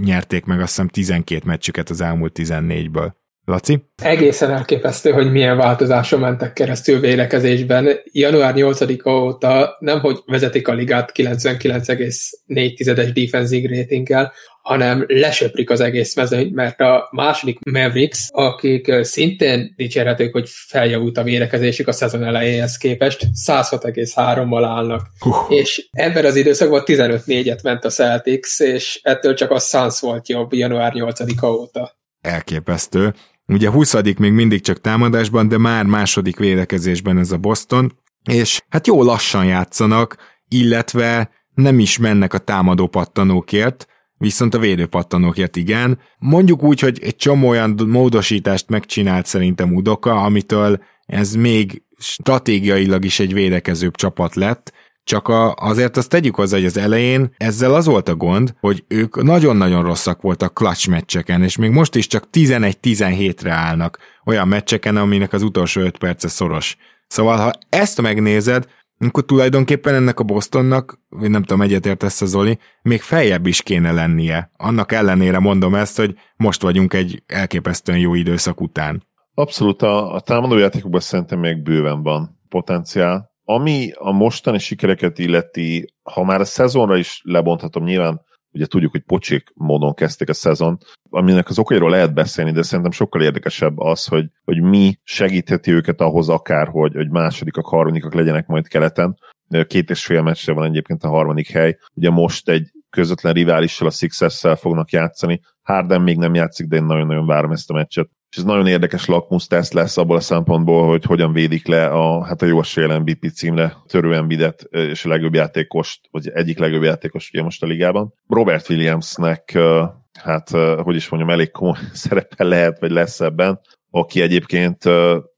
nyerték meg azt hiszem 12 meccsüket az elmúlt 14-ből. Laci? Egészen elképesztő, hogy milyen változáson mentek keresztül védekezésben. Január 8-a óta nemhogy vezetik a ligát 99,4-es defensive ratinggel, hanem lesöprik az egész mezőnyt, mert a második Mavericks, akik szintén dicsérhetők, hogy feljavult a védekezésük a szezon elejéhez képest, 106,3-mal állnak. Uh. És ebben az időszakban 15-4-et ment a Celtics, és ettől csak a Suns volt jobb január 8-a óta. Elképesztő. Ugye 20 még mindig csak támadásban, de már második védekezésben ez a Boston, és hát jó lassan játszanak, illetve nem is mennek a támadó pattanókért, viszont a védőpattanókért igen. Mondjuk úgy, hogy egy csomó olyan módosítást megcsinált szerintem Udoka, amitől ez még stratégiailag is egy védekezőbb csapat lett, csak a, azért azt tegyük hozzá, hogy az elején ezzel az volt a gond, hogy ők nagyon-nagyon rosszak voltak clutch meccseken, és még most is csak 11-17-re állnak olyan meccseken, aminek az utolsó 5 perce szoros. Szóval, ha ezt megnézed, akkor tulajdonképpen ennek a Bostonnak, nem tudom, egyetértesz a Zoli, még feljebb is kéne lennie. Annak ellenére mondom ezt, hogy most vagyunk egy elképesztően jó időszak után. Abszolút, a, a támadójátékokban szerintem még bőven van potenciál. Ami a mostani sikereket illeti, ha már a szezonra is lebonthatom, nyilván ugye tudjuk, hogy pocsék módon kezdték a szezon, aminek az okairól lehet beszélni, de szerintem sokkal érdekesebb az, hogy, hogy mi segítheti őket ahhoz akár, hogy, hogy másodikak, harmadikak legyenek majd keleten. Két és fél meccsre van egyébként a harmadik hely. Ugye most egy közvetlen riválissal, a Sixers-szel fognak játszani. Harden még nem játszik, de én nagyon-nagyon várom ezt a meccset. És ez nagyon érdekes lakmus teszt lesz abból a szempontból, hogy hogyan védik le a, hát a jó esélye MVP címre törő Embiidet és a legjobb játékost, vagy egyik legjobb játékos ugye most a ligában. Robert Williamsnek hát, hogy is mondjam, elég komoly szerepe lehet, vagy lesz ebben, aki egyébként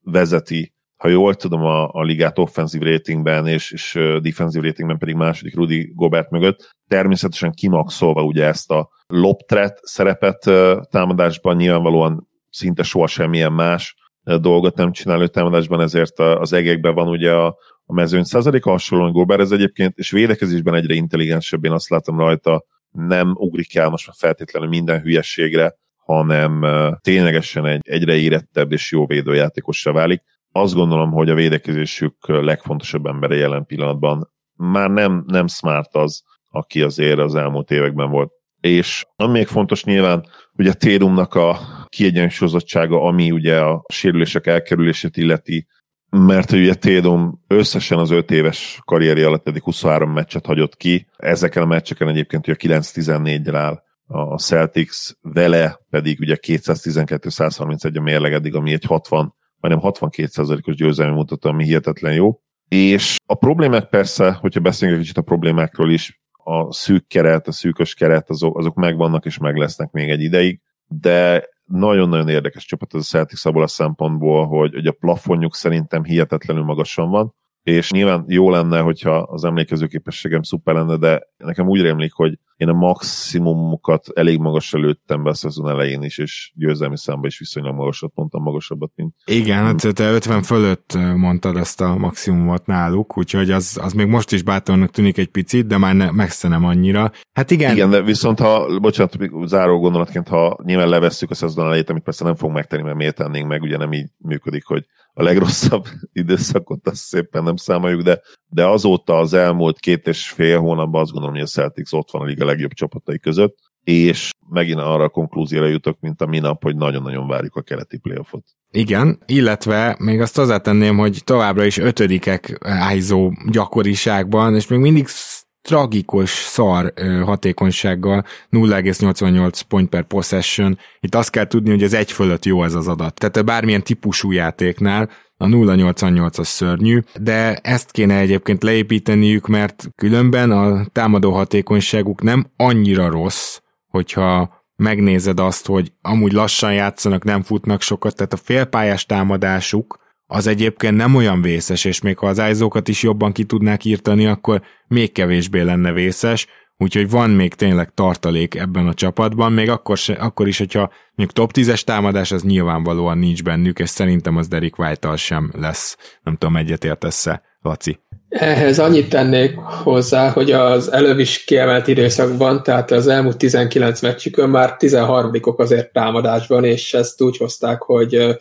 vezeti ha jól tudom, a, a ligát offenzív ratingben és, és defensív ratingben pedig második Rudy Gobert mögött. Természetesen kimaxolva ugye ezt a loptret szerepet támadásban nyilvánvalóan szinte soha semmilyen más dolgot nem csinál ő támadásban, ezért az egekben van ugye a, a mezőny százaléka hasonlóan Gobert. Ez egyébként, és védekezésben egyre intelligensebb, én azt látom rajta, nem ugrik el most már feltétlenül minden hülyességre, hanem ténylegesen egy egyre érettebb és jó védőjátékossá válik. Azt gondolom, hogy a védekezésük legfontosabb embere jelen pillanatban. Már nem, nem smart az, aki azért az elmúlt években volt. És ami még fontos nyilván, hogy a Térumnak a kiegyensúlyozottsága, ami ugye a sérülések elkerülését illeti, mert ugye Tédum összesen az 5 éves karrieri alatt eddig 23 meccset hagyott ki, ezeken a meccseken egyébként ugye 9-14-re áll a Celtics, vele pedig ugye 212-131 a mérleg eddig, ami egy 60 majdnem 62%-os győzelmi mutató, ami hihetetlen jó. És a problémák persze, hogyha beszélünk egy kicsit a problémákról is, a szűk keret, a szűkös keret, azok, azok megvannak és meg lesznek még egy ideig, de nagyon-nagyon érdekes csapat ez a Celtics abból a szempontból, hogy, hogy a plafonjuk szerintem hihetetlenül magasan van, és nyilván jó lenne, hogyha az emlékező képességem szuper lenne, de nekem úgy rémlik, hogy én a maximumokat elég magasra lőttem be a szezon elején is, és győzelmi számban is viszonylag magasat mondtam, magasabbat, mint... Igen, hát te 50 fölött mondtad ezt a maximumot náluk, úgyhogy az, az még most is bátornak tűnik egy picit, de már ne, messze nem annyira. Hát igen. Igen, de viszont ha, bocsánat, záró gondolatként, ha nyilván levesszük a szezon elejét, amit persze nem fogunk megtenni, mert miért tennénk meg, ugye nem így működik, hogy a legrosszabb időszakot azt szépen nem számoljuk, de, de azóta az elmúlt két és fél hónapban azt gondolom, hogy a Celtics ott van a liga legjobb csapatai között, és megint arra a konklúzióra jutok, mint a minap, hogy nagyon-nagyon várjuk a keleti playoffot. Igen, illetve még azt hozzátenném, hogy továbbra is ötödikek ájzó gyakoriságban, és még mindig tragikus szar hatékonysággal 0,88 point per possession. Itt azt kell tudni, hogy ez egy fölött jó ez az adat. Tehát bármilyen típusú játéknál a 0,88-as szörnyű, de ezt kéne egyébként leépíteniük, mert különben a támadó hatékonyságuk nem annyira rossz, hogyha megnézed azt, hogy amúgy lassan játszanak, nem futnak sokat, tehát a félpályás támadásuk az egyébként nem olyan vészes, és még ha az ájzókat is jobban ki tudnák írtani, akkor még kevésbé lenne vészes, úgyhogy van még tényleg tartalék ebben a csapatban, még akkor, se, akkor is, hogyha még top 10-es támadás, az nyilvánvalóan nincs bennük, és szerintem az Derek white sem lesz. Nem tudom, egyetértesz-e, Laci? Ehhez annyit tennék hozzá, hogy az előbb is kiemelt időszakban, tehát az elmúlt 19 meccsükön már 13-ok azért támadásban, és ezt úgy hozták, hogy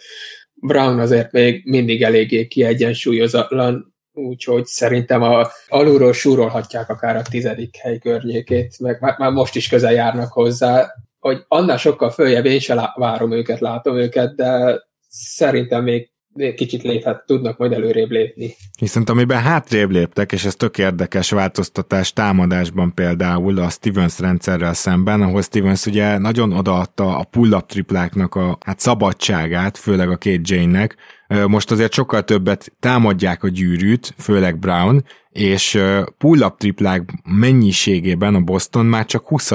Brown azért még mindig eléggé kiegyensúlyozatlan, úgyhogy szerintem a, alulról súrolhatják akár a tizedik hely környékét, meg már, már most is közel járnak hozzá, hogy annál sokkal följebb én se lá- várom őket, látom őket, de szerintem még kicsit léphet, tudnak majd előrébb lépni. Viszont amiben hátrébb léptek, és ez tök érdekes változtatás támadásban például a Stevens rendszerrel szemben, ahol Stevens ugye nagyon odaadta a pull-up tripláknak a hát szabadságát, főleg a két Jane-nek, most azért sokkal többet támadják a gyűrűt, főleg Brown, és pull-up triplák mennyiségében a Boston már csak 20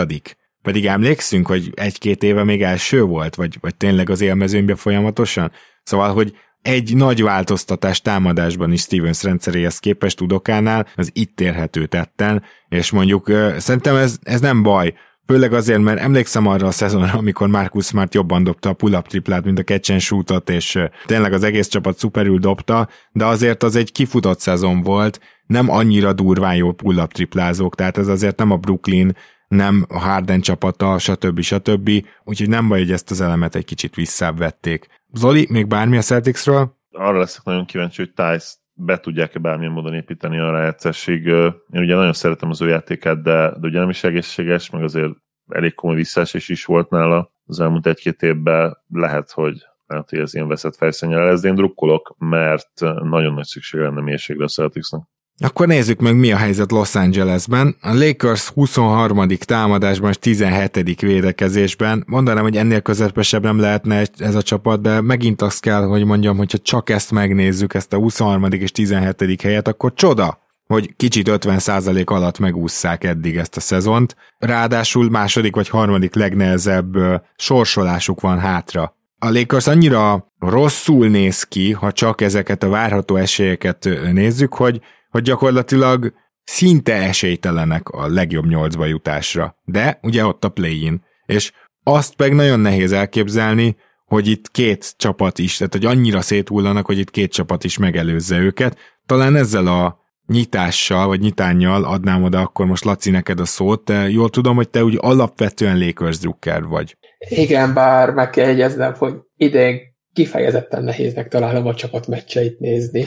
pedig emlékszünk, hogy egy-két éve még első volt, vagy, vagy tényleg az élmezőnyben folyamatosan? Szóval, hogy egy nagy változtatás támadásban is Stevens rendszeréhez képest Udokánál, az itt érhető tetten, és mondjuk szerintem ez, ez nem baj, Főleg azért, mert emlékszem arra a szezonra, amikor Marcus Smart jobban dobta a pull-up triplát, mint a catch and shootot, és tényleg az egész csapat szuperül dobta, de azért az egy kifutott szezon volt, nem annyira durván jó pull-up triplázók, tehát ez azért nem a Brooklyn, nem a Harden csapata, stb. stb. Úgyhogy nem baj, hogy ezt az elemet egy kicsit visszávették. Zoli, még bármi a Celticsről? Arra leszek nagyon kíváncsi, hogy Tice be tudják-e bármilyen módon építeni a rájátszásig. Én ugye nagyon szeretem az ő játékát, de, de ugye nem is egészséges, meg azért elég komoly visszaesés is volt nála az elmúlt egy-két évben. Lehet, hogy lehet, hogy ez ilyen veszett fejszennyel lesz, de én drukkolok, mert nagyon nagy szükség lenne mélységre a Celticsnak. Akkor nézzük meg, mi a helyzet Los Angelesben. A Lakers 23. támadásban és 17. védekezésben. Mondanám, hogy ennél közepesebb nem lehetne ez a csapat, de megint azt kell, hogy mondjam, hogyha csak ezt megnézzük, ezt a 23. és 17. helyet, akkor csoda, hogy kicsit 50% alatt megússzák eddig ezt a szezont. Ráadásul második vagy harmadik legnehezebb sorsolásuk van hátra. A Lakers annyira rosszul néz ki, ha csak ezeket a várható esélyeket nézzük, hogy hogy gyakorlatilag szinte esélytelenek a legjobb nyolcba jutásra. De ugye ott a play-in. És azt meg nagyon nehéz elképzelni, hogy itt két csapat is, tehát hogy annyira széthullanak, hogy itt két csapat is megelőzze őket. Talán ezzel a nyitással, vagy nyitánnyal adnám oda akkor most Laci neked a szót, de jól tudom, hogy te úgy alapvetően Lakers drukker vagy. Igen, bár meg kell jegyeznem, hogy idén kifejezetten nehéznek találom a csapat meccseit nézni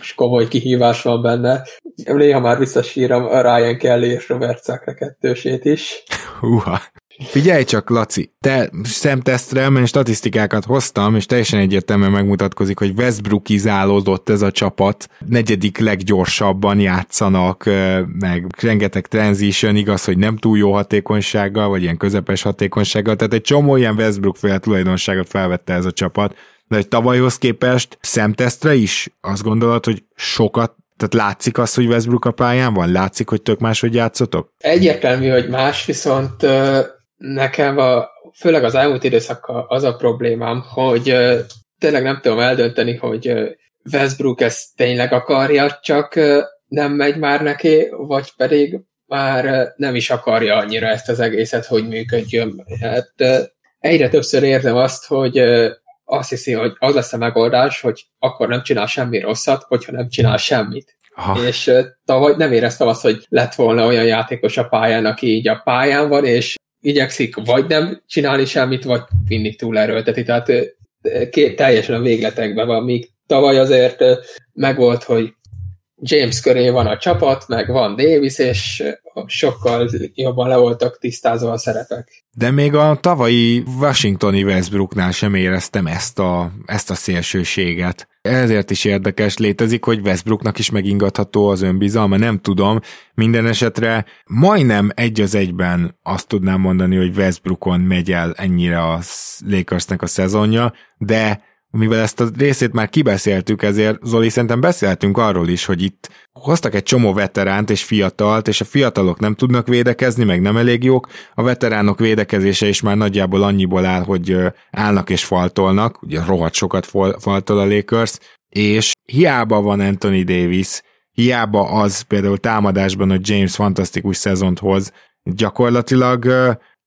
és komoly kihívás van benne. Néha már visszasírom a Ryan Kelly és Robert Szakra kettősét is. Húha. Figyelj csak, Laci, te szemtesztre, mert statisztikákat hoztam, és teljesen egyértelműen megmutatkozik, hogy Westbrookizálódott ez a csapat, negyedik leggyorsabban játszanak, meg rengeteg transition, igaz, hogy nem túl jó hatékonysággal, vagy ilyen közepes hatékonysággal, tehát egy csomó ilyen Westbrook féle tulajdonságot felvette ez a csapat, de egy tavalyhoz képest szemtesztre is azt gondolod, hogy sokat tehát látszik az, hogy Westbrook a pályán van? Látszik, hogy tök máshogy játszotok? Egyértelmű, hogy más, viszont nekem a, főleg az elmúlt időszakkal az a problémám, hogy tényleg nem tudom eldönteni, hogy Westbrook ezt tényleg akarja, csak nem megy már neki, vagy pedig már nem is akarja annyira ezt az egészet, hogy működjön. Hát egyre többször érzem azt, hogy azt hiszi, hogy az lesz a megoldás, hogy akkor nem csinál semmi rosszat, hogyha nem csinál semmit. Aha. És tavaly nem éreztem azt, hogy lett volna olyan játékos a pályán, aki így a pályán van, és igyekszik vagy nem csinálni semmit, vagy mindig túlerőlteti. Tehát két, teljesen a végletekben van, míg tavaly azért megvolt, hogy James köré van a csapat, meg van Davis, és sokkal jobban le voltak tisztázva a szerepek. De még a tavalyi Washingtoni Westbrooknál sem éreztem ezt a, ezt a szélsőséget. Ezért is érdekes létezik, hogy Westbrooknak is megingatható az önbizalma, nem tudom. Minden esetre majdnem egy az egyben azt tudnám mondani, hogy Westbrookon megy el ennyire a Lakersnek a szezonja, de mivel ezt a részét már kibeszéltük, ezért Zoli szerintem beszéltünk arról is, hogy itt hoztak egy csomó veteránt és fiatalt, és a fiatalok nem tudnak védekezni, meg nem elég jók, a veteránok védekezése is már nagyjából annyiból áll, hogy állnak és faltolnak, ugye rohadt sokat faltol a Lakers, és hiába van Anthony Davis, hiába az például támadásban, hogy James fantasztikus szezont hoz, gyakorlatilag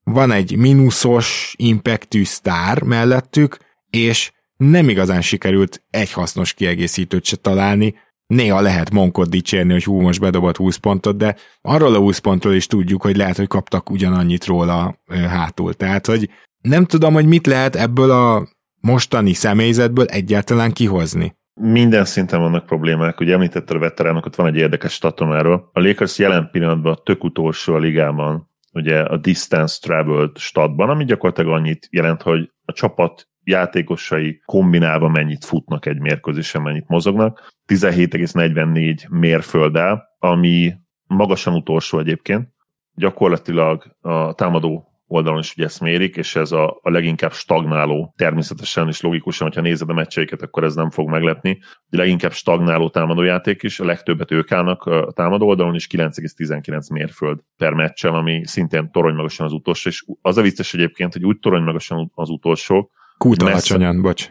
van egy mínuszos impactű sztár mellettük, és nem igazán sikerült egy hasznos kiegészítőt se találni, néha lehet Monkot dicsérni, hogy hú, most bedobott 20 pontot, de arról a 20 pontról is tudjuk, hogy lehet, hogy kaptak ugyanannyit róla hátul. Tehát, hogy nem tudom, hogy mit lehet ebből a mostani személyzetből egyáltalán kihozni. Minden szinten vannak problémák. Ugye említetted a veteránokat, van egy érdekes statom erről. A Lakers jelen pillanatban tök utolsó a ligában, ugye a distance traveled statban, ami gyakorlatilag annyit jelent, hogy a csapat játékosai kombinálva mennyit futnak egy mérkőzésen, mennyit mozognak. 17,44 mérfölddel, ami magasan utolsó egyébként. Gyakorlatilag a támadó oldalon is ugye ezt mérik, és ez a, a leginkább stagnáló, természetesen és logikusan, hogyha nézed a meccseiket, akkor ez nem fog meglepni. A leginkább stagnáló támadójáték is, a legtöbbet ők állnak a támadó oldalon is 9,19 mérföld per meccsen, ami szintén torony magasan az utolsó, és az a vicces egyébként, hogy úgy torony az utolsó, Kút alacsonyan, bocs.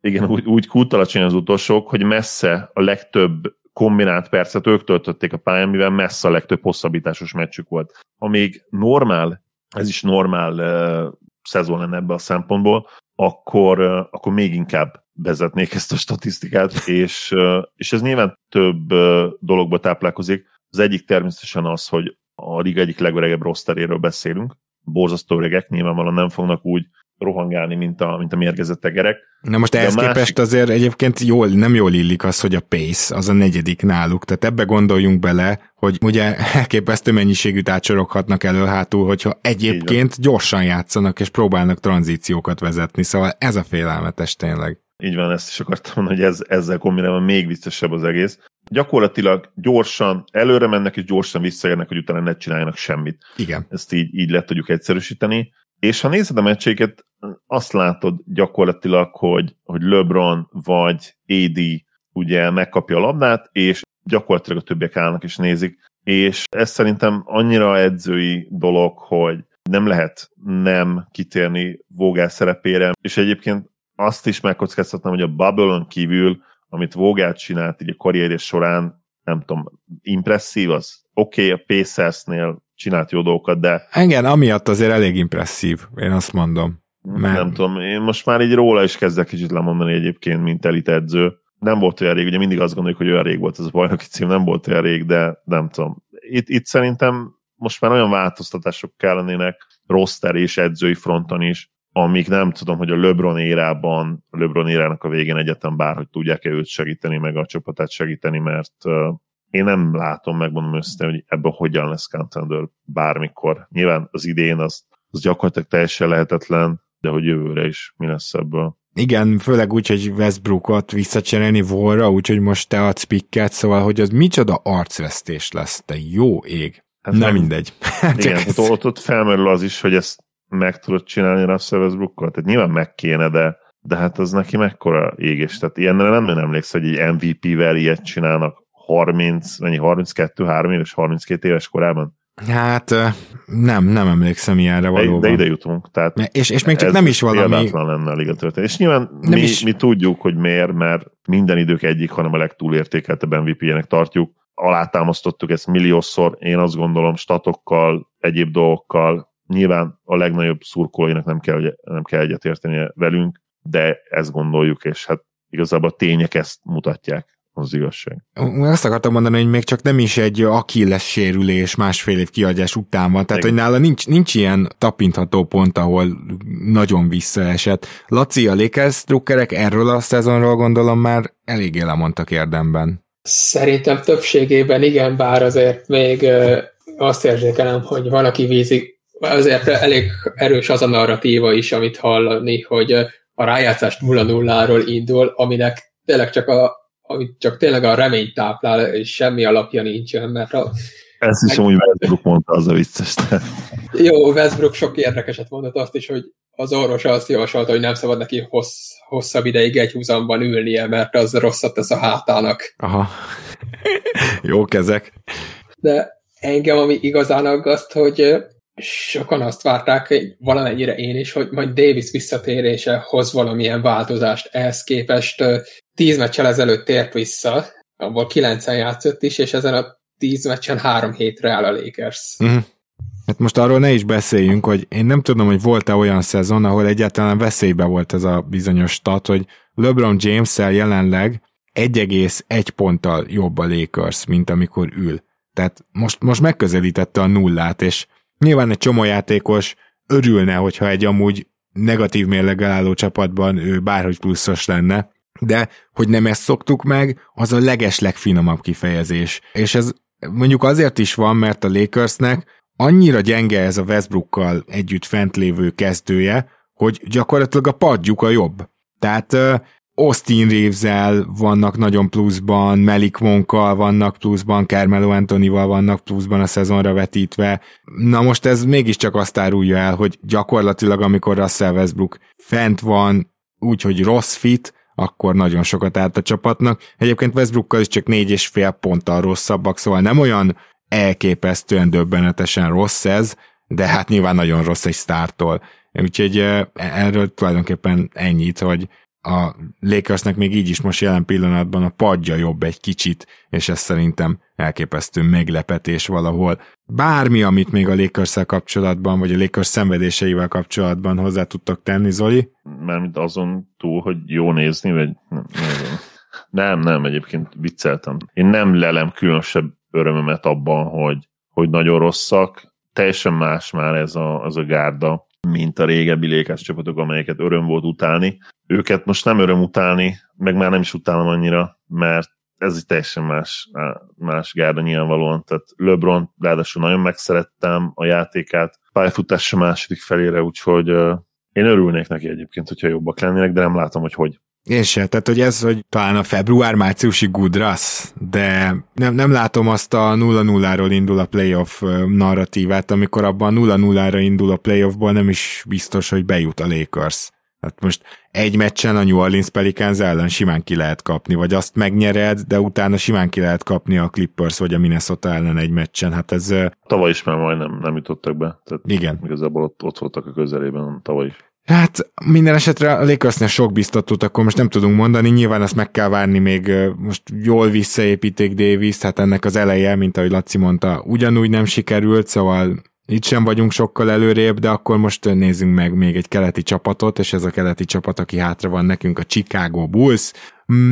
Igen, úgy, úgy kút alacsonyan az utolsók, hogy messze a legtöbb kombinált percet ők töltötték a pályán, mivel messze a legtöbb hosszabbításos meccsük volt. Ha még normál, ez is normál uh, szezon lenne ebbe a szempontból, akkor, uh, akkor még inkább vezetnék ezt a statisztikát, és, uh, és ez nyilván több uh, dologba táplálkozik. Az egyik természetesen az, hogy a liga egyik legöregebb rosteréről beszélünk, borzasztó öregek, nyilvánvalóan nem fognak úgy rohangálni, mint a, mint a mérgezett tegerek. Na most ehhez másik... képest azért egyébként jól, nem jól illik az, hogy a pace az a negyedik náluk, tehát ebbe gondoljunk bele, hogy ugye elképesztő mennyiségű tácsoroghatnak elő-hátul, hogyha egyébként gyorsan játszanak és próbálnak tranzíciókat vezetni, szóval ez a félelmetes tényleg. Így van, ezt is akartam mondani, hogy ez, ezzel kombinálva még viccesebb az egész. Gyakorlatilag gyorsan előre mennek, és gyorsan visszaérnek, hogy utána ne csináljanak semmit. Igen. Ezt így, így le tudjuk egyszerűsíteni. És ha nézed a meccséket, azt látod gyakorlatilag, hogy, hogy LeBron vagy AD ugye megkapja a labdát, és gyakorlatilag a többiek állnak és nézik. És ez szerintem annyira edzői dolog, hogy nem lehet nem kitérni Vogel szerepére, és egyébként azt is megkockáztatnám, hogy a bubble kívül, amit Vogel csinált így a karrierje során, nem tudom, impresszív az. Oké, okay, a Pacersnél csinált jó dolgokat, de... Engem amiatt azért elég impresszív, én azt mondom. Mert... Nem tudom, én most már így róla is kezdek kicsit lemondani egyébként, mint elit edző. Nem volt olyan rég, ugye mindig azt gondoljuk, hogy olyan rég volt ez a bajnoki cím, nem volt olyan rég, de nem tudom. Itt, itt szerintem most már olyan változtatások kellenének roster és edzői fronton is, amik nem tudom, hogy a LeBron érában, a LeBron érának a végén egyetem bárhogy tudják-e őt segíteni, meg a csapatát segíteni, mert én nem látom, megmondom össze, hogy ebből hogyan lesz contender bármikor. Nyilván az idén az, az gyakorlatilag teljesen lehetetlen, de hogy jövőre is mi lesz ebből. Igen, főleg úgy, hogy Westbrookot visszacserélni volna, úgyhogy most te adsz picket, szóval, hogy az micsoda arcvesztés lesz, te jó ég. Hát Na nem, mindegy. Igen, ez... ott, ott felmerül az is, hogy ezt meg tudod csinálni Russell Westbrookkal? Tehát nyilván meg kéne, de, de hát az neki mekkora égés. Tehát ilyenre nem nem emlékszel, hogy egy MVP-vel ilyet csinálnak 30, mennyi, 32, 3 éves, 32 éves korában? Hát nem, nem emlékszem ilyenre valóban. De, de ide jutunk. Tehát és, és még csak nem is valami... lenne a liga történet. És nyilván nem mi, is... mi tudjuk, hogy miért, mert minden idők egyik, hanem a legtúlértékeltebb MVP-jének tartjuk. Alátámasztottuk ezt milliószor, én azt gondolom, statokkal, egyéb dolgokkal. Nyilván a legnagyobb szurkolóinak nem kell, nem kell egyetértenie velünk, de ezt gondoljuk, és hát igazából a tények ezt mutatják az igazság. Azt akartam mondani, hogy még csak nem is egy akilles sérülés másfél év kiadás után van, tehát Igen. hogy nála nincs, nincs ilyen tapintható pont, ahol nagyon visszaesett. Laci, a Lakers drukkerek erről a szezonról gondolom már eléggé lemondtak érdemben. Szerintem többségében igen, bár azért még azt érzékelem, hogy van, aki vízik, azért elég erős az a narratíva is, amit hallani, hogy a rájátszás 0-0-ról indul, aminek tényleg csak a amit csak tényleg a reményt táplál, és semmi alapja nincsen, mert a, ezt is úgy Westbrook mondta, az a vicces. Jó, Westbrook sok érdekeset mondott azt is, hogy az orvos azt javasolta, hogy nem szabad neki hossz, hosszabb ideig egy húzamban ülnie, mert az rosszat tesz a hátának. Aha. Jó kezek. De engem, ami igazán aggaszt, hogy sokan azt várták, valamennyire én is, hogy majd Davis visszatérése hoz valamilyen változást. Ehhez képest tíz meccsel ezelőtt tért vissza, abból kilencen játszott is, és ezen a tíz meccsen három hétre áll a Lakers. Uh-huh. Hát most arról ne is beszéljünk, hogy én nem tudom, hogy volt-e olyan szezon, ahol egyáltalán veszélybe volt ez a bizonyos stat, hogy LeBron James-el jelenleg 1,1 ponttal jobb a Lakers, mint amikor ül. Tehát most, most megközelítette a nullát, és nyilván egy csomó játékos örülne, hogyha egy amúgy negatív mérleggel álló csapatban ő bárhogy pluszos lenne, de hogy nem ezt szoktuk meg, az a leges legfinomabb kifejezés. És ez mondjuk azért is van, mert a Lakersnek annyira gyenge ez a Westbrookkal együtt fent lévő kezdője, hogy gyakorlatilag a padjuk a jobb. Tehát Austin reeves vannak nagyon pluszban, Melik Monkkal vannak pluszban, Carmelo Antonival vannak pluszban a szezonra vetítve. Na most ez mégiscsak azt árulja el, hogy gyakorlatilag amikor Russell Westbrook fent van, úgyhogy rossz fit, akkor nagyon sokat állt a csapatnak. Egyébként Westbrookkal is csak négy és fél ponttal rosszabbak, szóval nem olyan elképesztően döbbenetesen rossz ez, de hát nyilván nagyon rossz egy sztártól. Úgyhogy erről tulajdonképpen ennyit, hogy a Lakersnek még így is most jelen pillanatban a padja jobb egy kicsit, és ez szerintem elképesztő meglepetés valahol. Bármi, amit még a lakers kapcsolatban, vagy a Lakers szenvedéseivel kapcsolatban hozzá tudtok tenni, Zoli? Mármint azon túl, hogy jó nézni, vagy nem, nem, nem, nem egyébként vicceltem. Én nem lelem különösebb örömömet abban, hogy, hogy nagyon rosszak. Teljesen más már ez a, az a gárda, mint a régebbi Lakers csapatok, amelyeket öröm volt utálni. Őket most nem öröm utálni, meg már nem is utálom annyira, mert ez egy teljesen más, más gárda nyilvánvalóan. Tehát LeBron, ráadásul nagyon megszerettem a játékát, pályafutása második felére, úgyhogy uh, én örülnék neki egyébként, hogyha jobbak lennének, de nem látom, hogy hogy. Én se, tehát hogy ez, hogy talán a február-márciusi Gudrasz, de nem, nem látom azt a 0-0-ról indul a playoff narratívát, amikor abban 0-0-ra indul a playoffból, nem is biztos, hogy bejut a Lakers. Hát most egy meccsen a New Orleans Pelicans ellen simán ki lehet kapni, vagy azt megnyered, de utána simán ki lehet kapni a Clippers vagy a Minnesota ellen egy meccsen. Hát ez... Tavaly is már majdnem nem jutottak be. Tehát igen. Igazából ott, ott voltak a közelében tavaly is. Hát minden esetre a Lakersnél sok biztatót akkor most nem tudunk mondani, nyilván azt meg kell várni még most jól visszaépíték davis hát ennek az eleje, mint ahogy Laci mondta, ugyanúgy nem sikerült, szóval itt sem vagyunk sokkal előrébb, de akkor most nézzünk meg még egy keleti csapatot, és ez a keleti csapat, aki hátra van nekünk, a Chicago Bulls.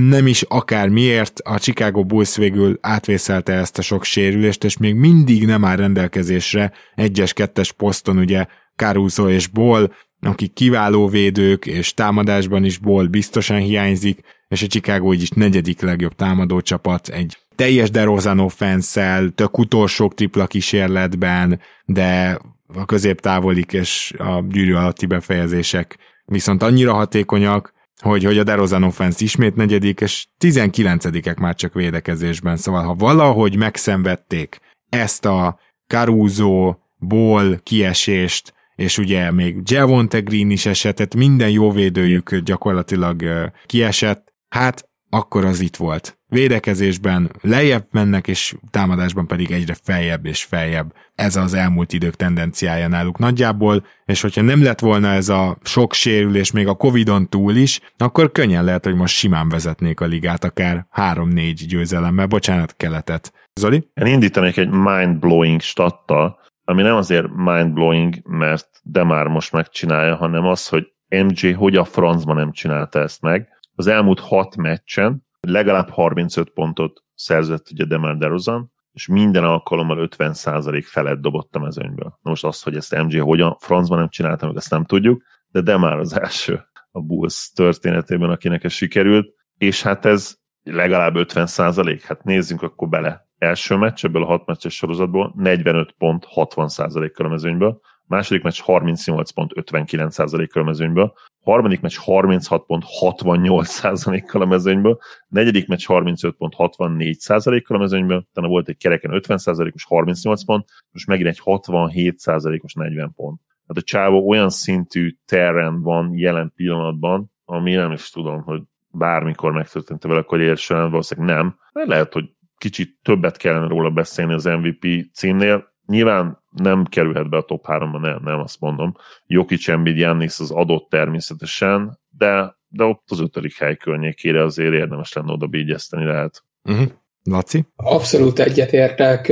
Nem is akár miért, a Chicago Bulls végül átvészelte ezt a sok sérülést, és még mindig nem áll rendelkezésre egyes-kettes poszton ugye Caruso és Ball, akik kiváló védők, és támadásban is Ball biztosan hiányzik, és a Chicago így is negyedik legjobb támadó csapat, egy teljes DeRozan offenszel, tök utolsó tripla kísérletben, de a középtávolik és a gyűrű alatti befejezések viszont annyira hatékonyak, hogy, hogy a DeRozan offense ismét negyedik, és 19 már csak védekezésben. Szóval, ha valahogy megszenvedték ezt a Caruso, Ball kiesést, és ugye még Javonte Green is esett, minden jó védőjük gyakorlatilag kiesett, hát akkor az itt volt. Védekezésben lejjebb mennek, és támadásban pedig egyre feljebb és feljebb. Ez az elmúlt idők tendenciája náluk nagyjából, és hogyha nem lett volna ez a sok sérülés még a Covid-on túl is, akkor könnyen lehet, hogy most simán vezetnék a ligát, akár 3-4 győzelemmel. Bocsánat, keletet. Zoli? Én indítanék egy mind-blowing stattal, ami nem azért mind-blowing, mert de már most megcsinálja, hanem az, hogy MJ hogy a francban nem csinálta ezt meg. Az elmúlt hat meccsen legalább 35 pontot szerzett ugye Demar DeRozan, és minden alkalommal 50% felett dobott a mezőnyből. Na most az, hogy ezt MJ hogyan francban nem csinálta meg, ezt nem tudjuk, de de már az első a Bulls történetében, akinek ez sikerült, és hát ez legalább 50 százalék, hát nézzünk akkor bele. Első meccs ebből a hat meccses sorozatból 45 pont 60 százalékkal a mezőnyből, második meccs 38 pont 59 százalékkal a mezőnyből, harmadik meccs 36 pont 68 százalékkal a mezőnyből, negyedik meccs 35 pont 64 százalékkal a mezőnyből, utána volt egy kereken 50 százalékos 38 pont, most megint egy 67 százalékos 40 pont. Hát a csávó olyan szintű terren van jelen pillanatban, ami nem is tudom, hogy bármikor megtörtént vele a karrier valószínűleg nem. De lehet, hogy kicsit többet kellene róla beszélni az MVP címnél. Nyilván nem kerülhet be a top 3-ba, nem, nem azt mondom. Jokic, Embiid, Giannis az adott természetesen, de, de ott az ötödik hely környékére azért érdemes lenne oda bígyeszteni lehet. Uh-huh. Laci? Abszolút egyetértek,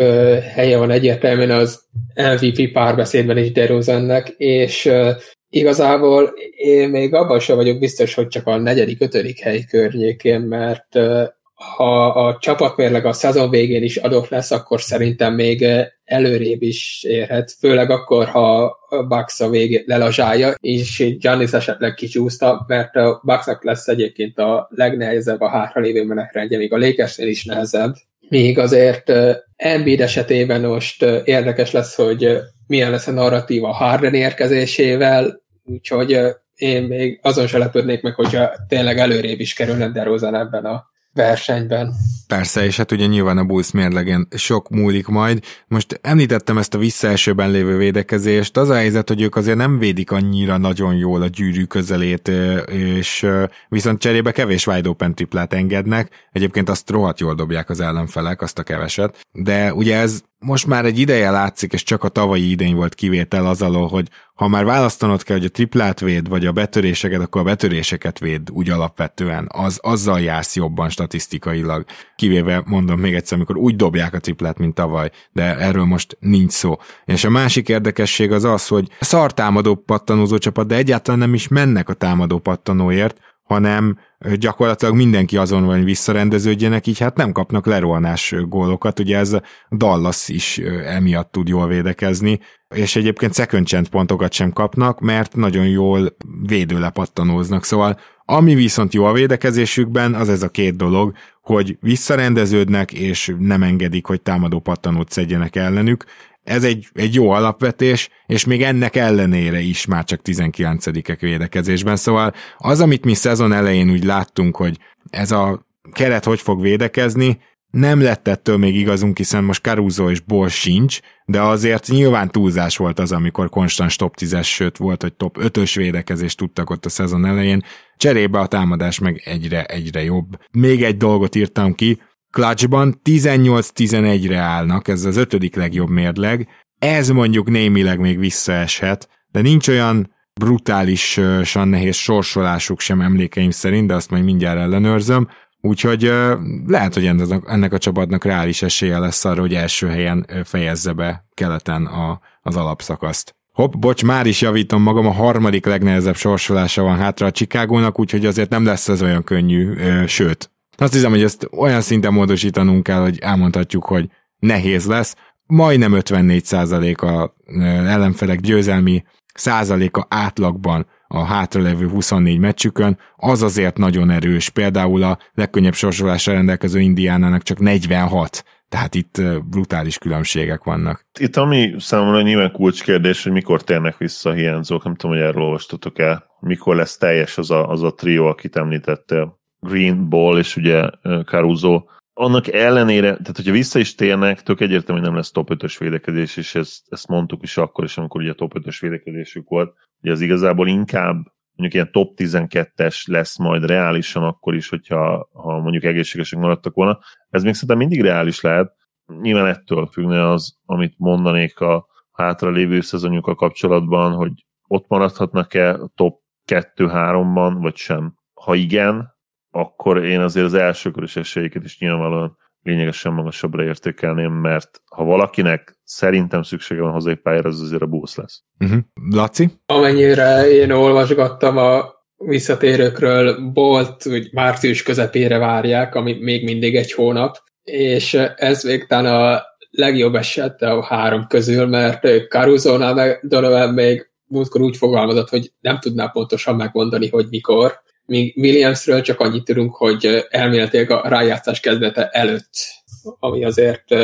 helye van egyértelműen az MVP párbeszédben is DeRozannek, és igazából én még abban sem vagyok biztos, hogy csak a negyedik, ötödik hely környékén, mert ha a csapatmérleg a szezon végén is adott lesz, akkor szerintem még előrébb is érhet, főleg akkor, ha a Bucks a végén lelazsálja, és Giannis esetleg kicsúszta, mert a Bucksnak lesz egyébként a legnehezebb a hátralévő menetrendje, még a Lakersnél is nehezebb. Még azért Embiid esetében most érdekes lesz, hogy milyen lesz a narratíva Harden érkezésével, úgyhogy én még azon se lepődnék meg, hogyha tényleg előrébb is kerülne DeRozan ebben a versenyben. Persze, és hát ugye nyilván a Bulls mérlegen sok múlik majd. Most említettem ezt a visszaesőben lévő védekezést, az a helyzet, hogy ők azért nem védik annyira nagyon jól a gyűrű közelét, és viszont cserébe kevés wide open triplát engednek, egyébként azt rohadt jól dobják az ellenfelek, azt a keveset, de ugye ez most már egy ideje látszik, és csak a tavalyi idény volt kivétel az alól, hogy ha már választanod kell, hogy a triplát véd, vagy a betöréseket, akkor a betöréseket véd úgy alapvetően. Az, azzal jársz jobban statisztikailag. Kivéve, mondom még egyszer, amikor úgy dobják a triplát, mint tavaly, de erről most nincs szó. És a másik érdekesség az az, hogy szar támadó pattanózó csapat, de egyáltalán nem is mennek a támadó pattanóért, hanem gyakorlatilag mindenki azon van, hogy visszarendeződjenek, így hát nem kapnak lerohanás gólokat, ugye ez Dallas is emiatt tud jól védekezni, és egyébként second pontokat sem kapnak, mert nagyon jól védőlepattanóznak, szóval ami viszont jó a védekezésükben, az ez a két dolog, hogy visszarendeződnek, és nem engedik, hogy támadó pattanót szedjenek ellenük. Ez egy, egy jó alapvetés, és még ennek ellenére is már csak 19-ek védekezésben. Szóval az, amit mi szezon elején úgy láttunk, hogy ez a keret hogy fog védekezni, nem lett ettől még igazunk, hiszen most Caruso és Bor sincs, de azért nyilván túlzás volt az, amikor konstans top 10-es, sőt volt, hogy top 5-ös védekezést tudtak ott a szezon elején. Cserébe a támadás meg egyre, egyre jobb. Még egy dolgot írtam ki, Clutchban 18-11-re állnak, ez az ötödik legjobb mérleg, ez mondjuk némileg még visszaeshet, de nincs olyan brutálisan nehéz sorsolásuk sem emlékeim szerint, de azt majd mindjárt ellenőrzöm, Úgyhogy lehet, hogy ennek a csapatnak reális esélye lesz arra, hogy első helyen fejezze be keleten a, az alapszakaszt. Hopp, bocs, már is javítom magam, a harmadik legnehezebb sorsolása van hátra a Chicagónak, úgyhogy azért nem lesz ez olyan könnyű, sőt. Azt hiszem, hogy ezt olyan szinten módosítanunk kell, hogy elmondhatjuk, hogy nehéz lesz. Majdnem 54% a ellenfelek győzelmi százaléka átlagban a hátralevő 24 meccsükön, az azért nagyon erős. Például a legkönnyebb sorsolásra rendelkező Indiánának csak 46, tehát itt brutális különbségek vannak. Itt ami számomra nyilván kulcskérdés, hogy mikor térnek vissza a hiányzók, nem tudom, hogy erről olvastatok el, mikor lesz teljes az a, az a trió, akit említettél. Green, Ball és ugye Caruso. Annak ellenére, tehát hogyha vissza is térnek, tök egyértelmű, hogy nem lesz top 5-ös védekezés, és ezt, ezt mondtuk is akkor is, amikor ugye top 5-ös védekezésük volt, Ugye az igazából inkább mondjuk ilyen top 12-es lesz majd reálisan akkor is, hogyha ha mondjuk egészségesek maradtak volna. Ez még szerintem mindig reális lehet. Nyilván ettől függne az, amit mondanék a hátra lévő szezonjukkal kapcsolatban, hogy ott maradhatnak-e a top 2-3-ban, vagy sem. Ha igen, akkor én azért az elsőkörös esélyeket is nyilvánvalóan lényegesen magasabbra értékelném, mert ha valakinek szerintem szüksége van hazai pályára, az azért a busz lesz. Uh-huh. Laci? Amennyire én olvasgattam a visszatérőkről, Bolt úgy március közepére várják, ami még mindig egy hónap, és ez még talán a legjobb eset a három közül, mert Caruso-nál meg Donovan még múltkor úgy fogalmazott, hogy nem tudná pontosan megmondani, hogy mikor, míg Williamsről csak annyit tudunk, hogy elméletileg a rájátszás kezdete előtt, ami azért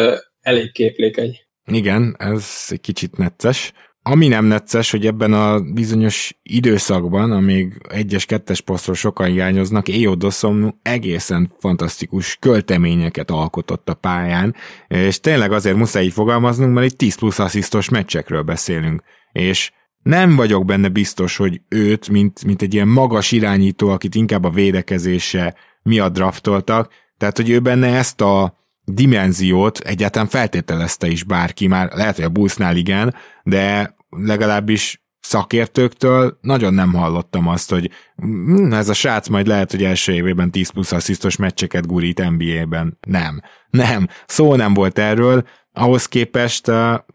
elég képlékeny. Igen, ez egy kicsit necces. Ami nem necces, hogy ebben a bizonyos időszakban, amíg egyes, kettes posztról sokan hiányoznak, Éjó Dosszom egészen fantasztikus költeményeket alkotott a pályán, és tényleg azért muszáj így fogalmaznunk, mert egy 10 plusz asszisztos meccsekről beszélünk. És nem vagyok benne biztos, hogy őt, mint, mint egy ilyen magas irányító, akit inkább a védekezése miatt draftoltak, tehát hogy ő benne ezt a dimenziót egyáltalán feltételezte is bárki, már lehet, hogy a Bullsnál igen, de legalábbis szakértőktől nagyon nem hallottam azt, hogy hm, ez a srác majd lehet, hogy első évében 10 plusz asszisztos meccseket gurít NBA-ben. Nem. Nem. Szó nem volt erről, ahhoz képest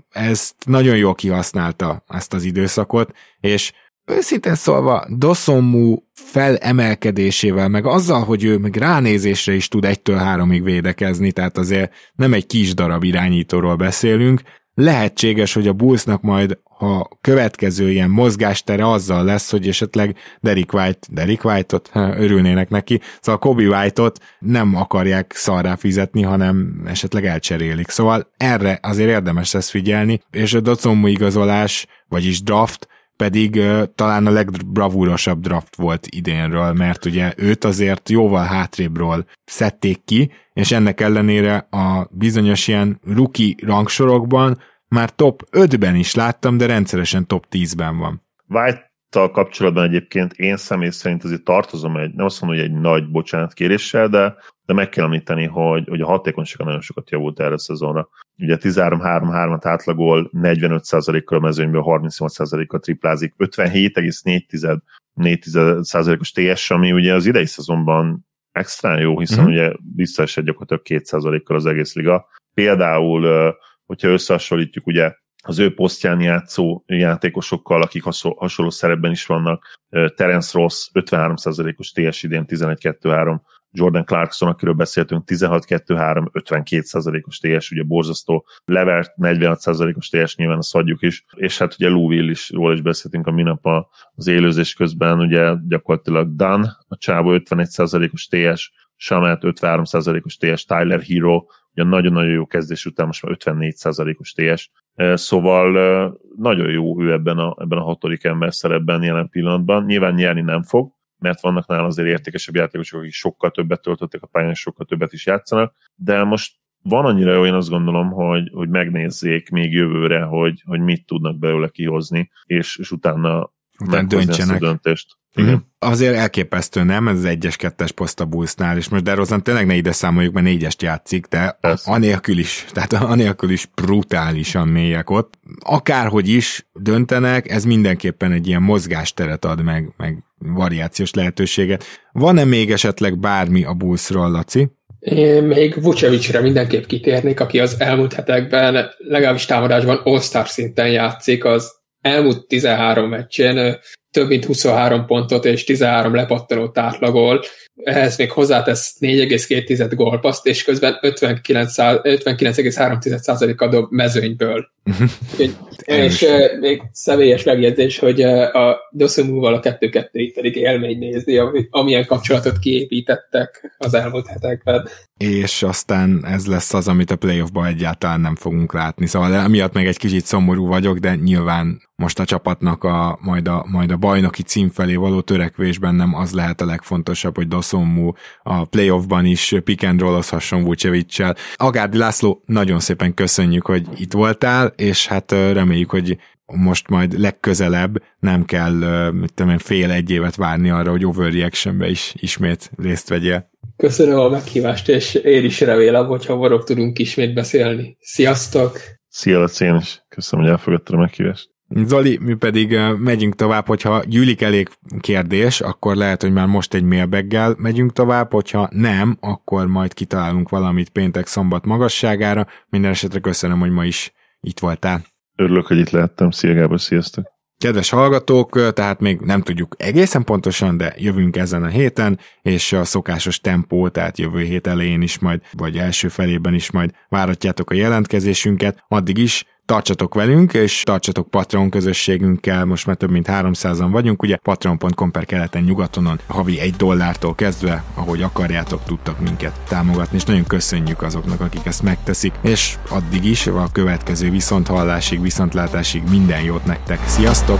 ezt nagyon jól kihasználta ezt az időszakot, és őszintén szólva Dossomú felemelkedésével, meg azzal, hogy ő meg ránézésre is tud egytől háromig védekezni, tehát azért nem egy kis darab irányítóról beszélünk, lehetséges, hogy a Bullsnak majd a következő ilyen mozgástere azzal lesz, hogy esetleg Derek White, Derek White-ot, örülnének neki, szóval Kobe White-ot nem akarják szarrá fizetni, hanem esetleg elcserélik. Szóval erre azért érdemes lesz figyelni, és a Docomu igazolás, vagyis draft, pedig uh, talán a legbravúrosabb draft volt idénről, mert ugye őt azért jóval hátrébről szedték ki, és ennek ellenére a bizonyos ilyen rookie rangsorokban már top 5-ben is láttam, de rendszeresen top 10-ben van. White-tal kapcsolatban egyébként én személy szerint azért tartozom egy, nem azt mondom, hogy egy nagy bocsánatkéréssel, de, de meg kell említeni, hogy, hogy a hatékonysága nagyon sokat javult erre a szezonra. Ugye 13-3-3-at átlagol, 45%-kal a mezőnyből 38%-kal triplázik, 57,4%-os TS, ami ugye az idei szezonban extra jó, hiszen uh-huh. ugye visszaesett gyakorlatilag 2%-kal az egész liga. Például hogyha összehasonlítjuk ugye az ő posztján játszó játékosokkal, akik hasonló szerepben is vannak. Terence Ross 53%-os TS idén 11-2-3, Jordan Clarkson, akiről beszéltünk, 16-2-3, 52%-os TS, ugye borzasztó, Levert 46%-os TS, nyilván a szadjuk is, és hát ugye Louisville is, róla is beszéltünk a minap az élőzés közben, ugye gyakorlatilag Dan, a csávó 51%-os TS, Shamet 53%-os TS, Tyler Hero, ugye nagyon-nagyon jó kezdés után most már 54%-os TS, Szóval nagyon jó ő ebben a, ebben a hatodik ember szerepben jelen pillanatban. Nyilván nyerni nem fog, mert vannak nála azért értékesebb játékosok, akik sokkal többet töltötték a pályán, sokkal többet is játszanak, de most van annyira jó, én azt gondolom, hogy, hogy megnézzék még jövőre, hogy, hogy mit tudnak belőle kihozni, és, és utána utána döntsenek. a döntést. Igen. Azért elképesztő, nem? Ez az egyes kettes poszt a Bullsnál, és most DeRozan tényleg ne ide számoljuk, mert négyest játszik, de Persze. anélkül is, tehát anélkül is brutálisan mélyek ott. Akárhogy is döntenek, ez mindenképpen egy ilyen mozgásteret ad meg, meg variációs lehetőséget. Van-e még esetleg bármi a Bullsról, Laci? Én még Vucevicre mindenképp kitérnék, aki az elmúlt hetekben legalábbis támadásban all szinten játszik, az elmúlt 13 meccsén több mint 23 pontot és 13 lepattanót átlagol, ehhez még hozzátesz 4,2 gólpaszt, és közben 59,3%-a dob mezőnyből. És még személyes megjegyzés, hogy a Dosumúval a 2-2 pedig élmény nézni, amilyen kapcsolatot kiépítettek az elmúlt hetekben. És aztán ez lesz az, amit a playoffban egyáltalán nem fogunk látni. Szóval emiatt meg egy kicsit szomorú vagyok, de nyilván most a csapatnak a, majd, a, majd a bajnoki cím felé való törekvésben nem az lehet a legfontosabb, hogy Dosommu a playoffban is pick and roll-ozhasson Vucevic-sel. Agárdi László, nagyon szépen köszönjük, hogy itt voltál, és hát reméljük, hogy most majd legközelebb nem kell mit tudom, fél egy évet várni arra, hogy Overreactionbe is ismét részt vegyél. Köszönöm a meghívást, és én is remélem, hogy hamarok tudunk ismét beszélni. Sziasztok! Szia, Laci, én is. Köszönöm, hogy elfogadtad a meghívást. Zoli, mi pedig megyünk tovább, hogyha gyűlik elég kérdés, akkor lehet, hogy már most egy mailbaggel megyünk tovább, hogyha nem, akkor majd kitalálunk valamit péntek szombat magasságára. Minden esetre köszönöm, hogy ma is itt voltál. Örülök, hogy itt lehettem. Szia Gábor, sziasztok! Kedves hallgatók, tehát még nem tudjuk egészen pontosan, de jövünk ezen a héten, és a szokásos tempó, tehát jövő hét elején is majd, vagy első felében is majd váratjátok a jelentkezésünket. Addig is tartsatok velünk, és tartsatok Patreon közösségünkkel, most már több mint 300-an vagyunk, ugye patreon.com per keleten nyugatonon havi egy dollártól kezdve, ahogy akarjátok, tudtak minket támogatni, és nagyon köszönjük azoknak, akik ezt megteszik, és addig is, a következő viszonthallásig, viszontlátásig minden jót nektek. Sziasztok!